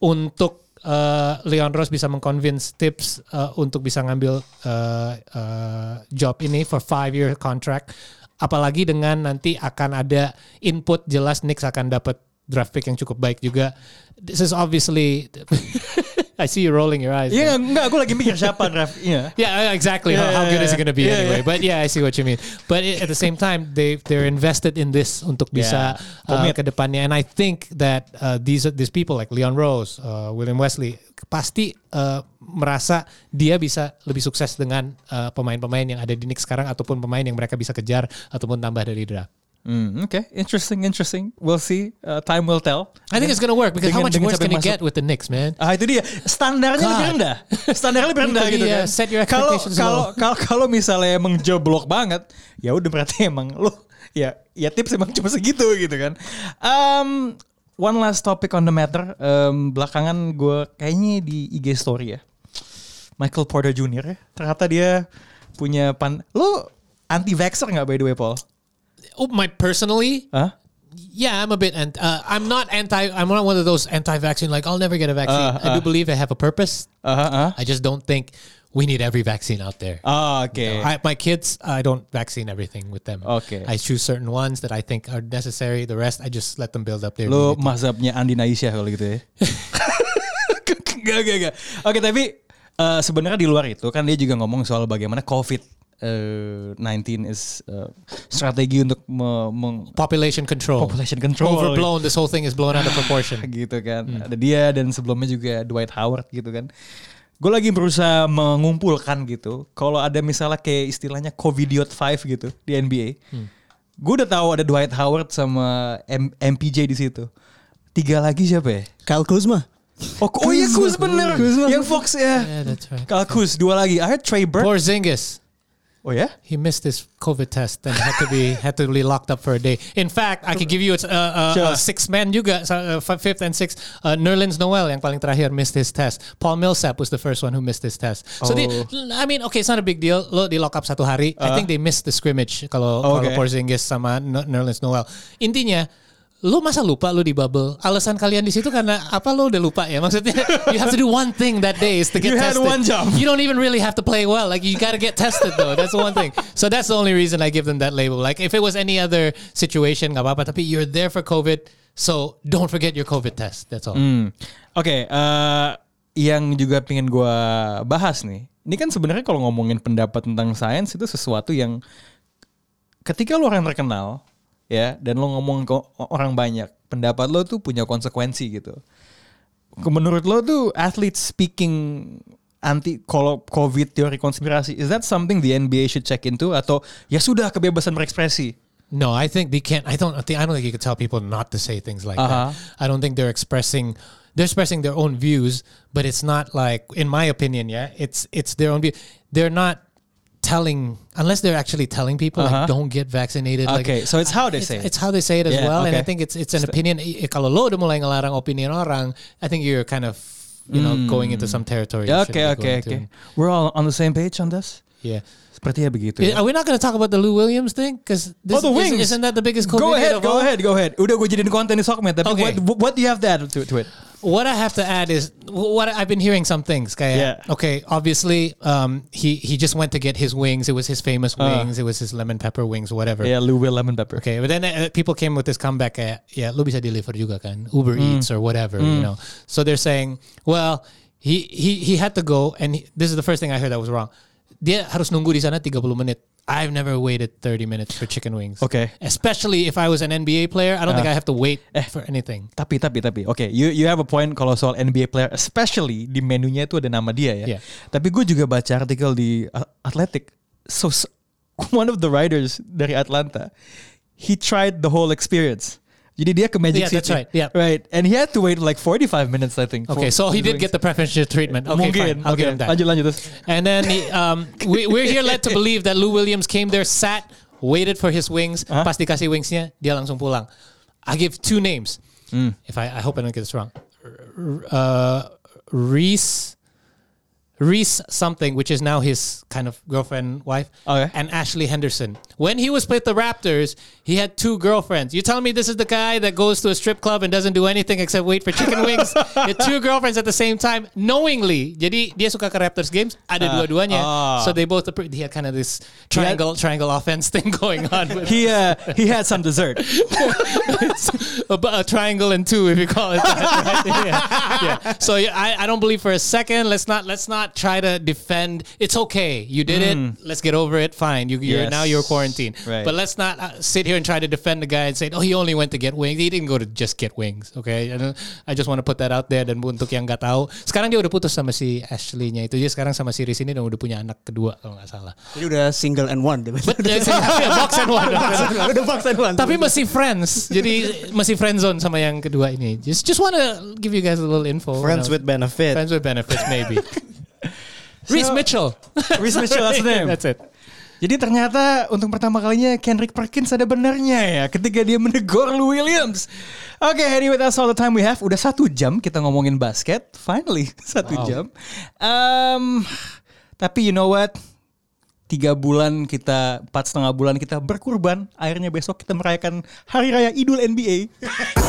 untuk uh, Leon Rose bisa mengconvince Tips uh, untuk bisa ngambil uh, uh, job ini for five year contract apalagi dengan nanti akan ada input jelas Knicks akan dapat draft pick yang cukup baik juga this is obviously I see you rolling your eyes Iya enggak gue lagi mikir siapa draft Iya Yeah, exactly. Yeah, how, how yeah, good is it yeah. going to be Yeah, anyway? yeah. But yeah, I see what you mean. But i- at the same time, they they're invested in this untuk bisa Yeah. uh, ke depannya. And I think that uh, these these people like Leon Rose, uh, William Wesley pasti uh, merasa dia bisa lebih sukses dengan uh, pemain-pemain yang ada di Knicks sekarang ataupun pemain yang mereka bisa kejar ataupun tambah dari draft. Hmm, Oke interesting interesting We'll see Uh, Time will tell I think it's gonna work because how Dengan- much dengan worse can you get with the Knicks, man? Ah itu dia standarnya God. lebih rendah. Standarnya lebih rendah Itu gitu kan. set your Kalau expectations kalau kalau kalau misalnya emang joblok banget, ya udah berarti emang lu ya ya tips emang cuma segitu gitu kan. Um, one last topic on the matter. Um, belakangan gue kayaknya di IG story ya. Michael Porter Jr. ya. Ternyata dia punya pan. Lu anti vaxxer nggak by the way Paul? Oh, my personally, Hah? Yeah, I'm a bit. Anti, uh, I'm not anti. I'm not one of those anti-vaccine. Like I'll never get a vaccine. Uh, I do uh. believe they have a purpose. Uh, uh. I just don't think we need every vaccine out there. Ah, oke. I, my kids, I don't vaccine everything with them. Okay. I choose certain ones that I think are necessary. The rest, I just let them build up their. Lo mazhabnya Andi Aisyah kalau gitu ya. gak, gak, gak. Oke, tapi eh, sebenarnya di luar itu kan dia juga ngomong soal bagaimana COVID eh, 19 is eh, strategi untuk me- meng- Population control. population control. Overblown. This whole thing is blown out of proportion. gitu kan. Ada dia dan sebelumnya juga Dwight Howard gitu kan. Gue lagi berusaha mengumpulkan gitu. Kalau ada misalnya kayak istilahnya Covidiot 5 gitu di NBA. Gue udah tahu ada Dwight Howard sama M- MPJ di situ. Tiga lagi siapa ya? Kyle Kuzma. Oh, oh iya Kuz bener. Yang Fox ya. Yeah, that's right. Kyle Kuz dua lagi. I heard Trey Burke. Porzingis. Oh ya? He missed his COVID test and had to be had to be locked up for a day. In fact, I could give you a, a, Sure. a six man juga, uh, fi- fifth and sixth. Uh, Nerlens Noel yang paling terakhir missed his test. Paul Millsap was the first one who missed his test. So they, I mean, okay, it's not a big deal. Lo di lock up satu hari. I think they missed the scrimmage kalau kalau Okay. Porzingis sama Nerlens Noel. Intinya. Lu masa lupa lu di bubble? Alasan kalian di situ karena apa lu udah lupa ya? Maksudnya you have to do one thing that day is to get You had tested. one job. You don't even really have to play well. Like you got to get tested though. That's the one thing. So that's the only reason I give them that label. Like if it was any other situation, nggak apa-apa. Tapi you're there for COVID, so don't forget your COVID test. That's all. Hmm. Oke, eh, yang juga pengen gue bahas nih. Ini kan sebenarnya kalau ngomongin pendapat tentang sains itu sesuatu yang ketika lo orang terkenal ya dan lo ngomong ke orang banyak, pendapat lo tuh punya konsekuensi gitu. Menurut lo tuh athlete speaking anti kalau covid teori konspirasi is that something the NBA should check into atau ya sudah kebebasan berekspresi No, I think they can't. I don't think. I don't think you could tell people not to say things like Uh-huh. that. I don't think they're expressing. They're expressing their own views, but it's not like, in my opinion, yeah, it's it's their own view. They're not telling unless they're actually telling people Uh-huh. like don't get vaccinated. like- Okay, so it's how they it's, say it. It's how they say it as Yeah, well, and I think it's it's an opinion. I- Kalau lo udah mulai ngelarang opini orang, I think you're kind of you know going into some territory. Ya, shouldn't Oke be oke going oke. to. We're all on the same page on this. Yeah. Sepertinya begitu. Are we not going to talk about the Lou Williams thing? Because Oh, the wings. Isn't that the biggest COVID Go ahead, go all? ahead, go ahead. Udah gue jadiin konten di Sokmed, tapi Okay. what, what do you have to add to, to it? What I have to add is what I've been hearing some things. Kaya, Yeah. Okay. Obviously, um, he he just went to get his wings. It was his famous Uh. wings. It was his lemon pepper wings, whatever. Yeah, Lou Will Lemon Pepper. Okay, but then uh, people came with this comeback. Uh, yeah, lu bisa deliver juga kan, Uber Mm. Eats or whatever, you know. So they're saying, well, he he he had to go, and he, this is the first thing I heard that was wrong. Dia harus nunggu di sana 30 menit. I've never waited 30 minutes for chicken wings. Okay. Especially if I was an NBA player, I don't think Uh. I have to wait Eh. for anything. Tapi tapi tapi, oke, you you have a point kalau soal NBA player, especially di menunya itu ada nama dia ya. Yeah. Tapi gue juga baca artikel di uh, Athletic. So, so one of the writers dari Atlanta, he tried the whole experience. Jadi dia ke Magic Yeah, City. that's right. Yeah. Right. And he had to wait like 45 minutes I think. Okay, so he did get the preferential treatment. Okay, Mungkin. fine. I'll give him that. Lanjut lanjut. And then he, um, we, we're here led to believe that Lou Williams came there, sat, waited for his wings. Uh-huh. Pas dikasih wingsnya, dia langsung pulang. I give two names. Hmm. If I, I hope I don't get this wrong. Uh, Reese, Reese something, which is now his kind of girlfriend, wife, Okay. and Ashley Henderson. When he was with the Raptors, he had two girlfriends. You telling me this is the guy that goes to a strip club and doesn't do anything except wait for chicken wings? He had two girlfriends at the same time, knowingly. Jadi dia suka ke Raptors games, ada dua-duanya. ah. So they both he had kind of this triangle triangle offense thing going on. With He uh, he had some dessert. a, a triangle and two, if you call it that. Right? yeah. yeah. So yeah, I, I don't believe for a second. Let's not let's not try to defend. It's okay. You did it. Let's get over it. Fine. You, you're Yes. now you're quarantined. Right. But let's not uh, sit here and try to defend the guy and say, oh, he only went to get wings. He didn't go to just get wings. Okay. Don't- I just want to put that out there. Dan untuk yang nggak tahu, sekarang dia udah putus sama si Ashley-nya itu. Dia sekarang sama si Riz ini dan udah punya anak kedua kalau nggak salah. Jadi udah single and one. But yeah, box and one. udah box and one. Tapi masih friends. Jadi masih friend zone sama yang kedua ini. Just just want to give you guys a little info. Friends you know. with benefit. friends with benefits maybe. Reese Mitchell. Reese Mitchell, that's the name. That's it. Jadi ternyata untuk pertama kalinya Kendrick Perkins ada benarnya ya ketika dia menegur Lou Williams. Oke, anyway that's all the time we have. Udah satu jam kita ngomongin basket. Finally satu jam. Um, tapi you know what? Tiga bulan kita, empat setengah bulan kita berkurban. Akhirnya besok kita merayakan Hari Raya Idul NBA.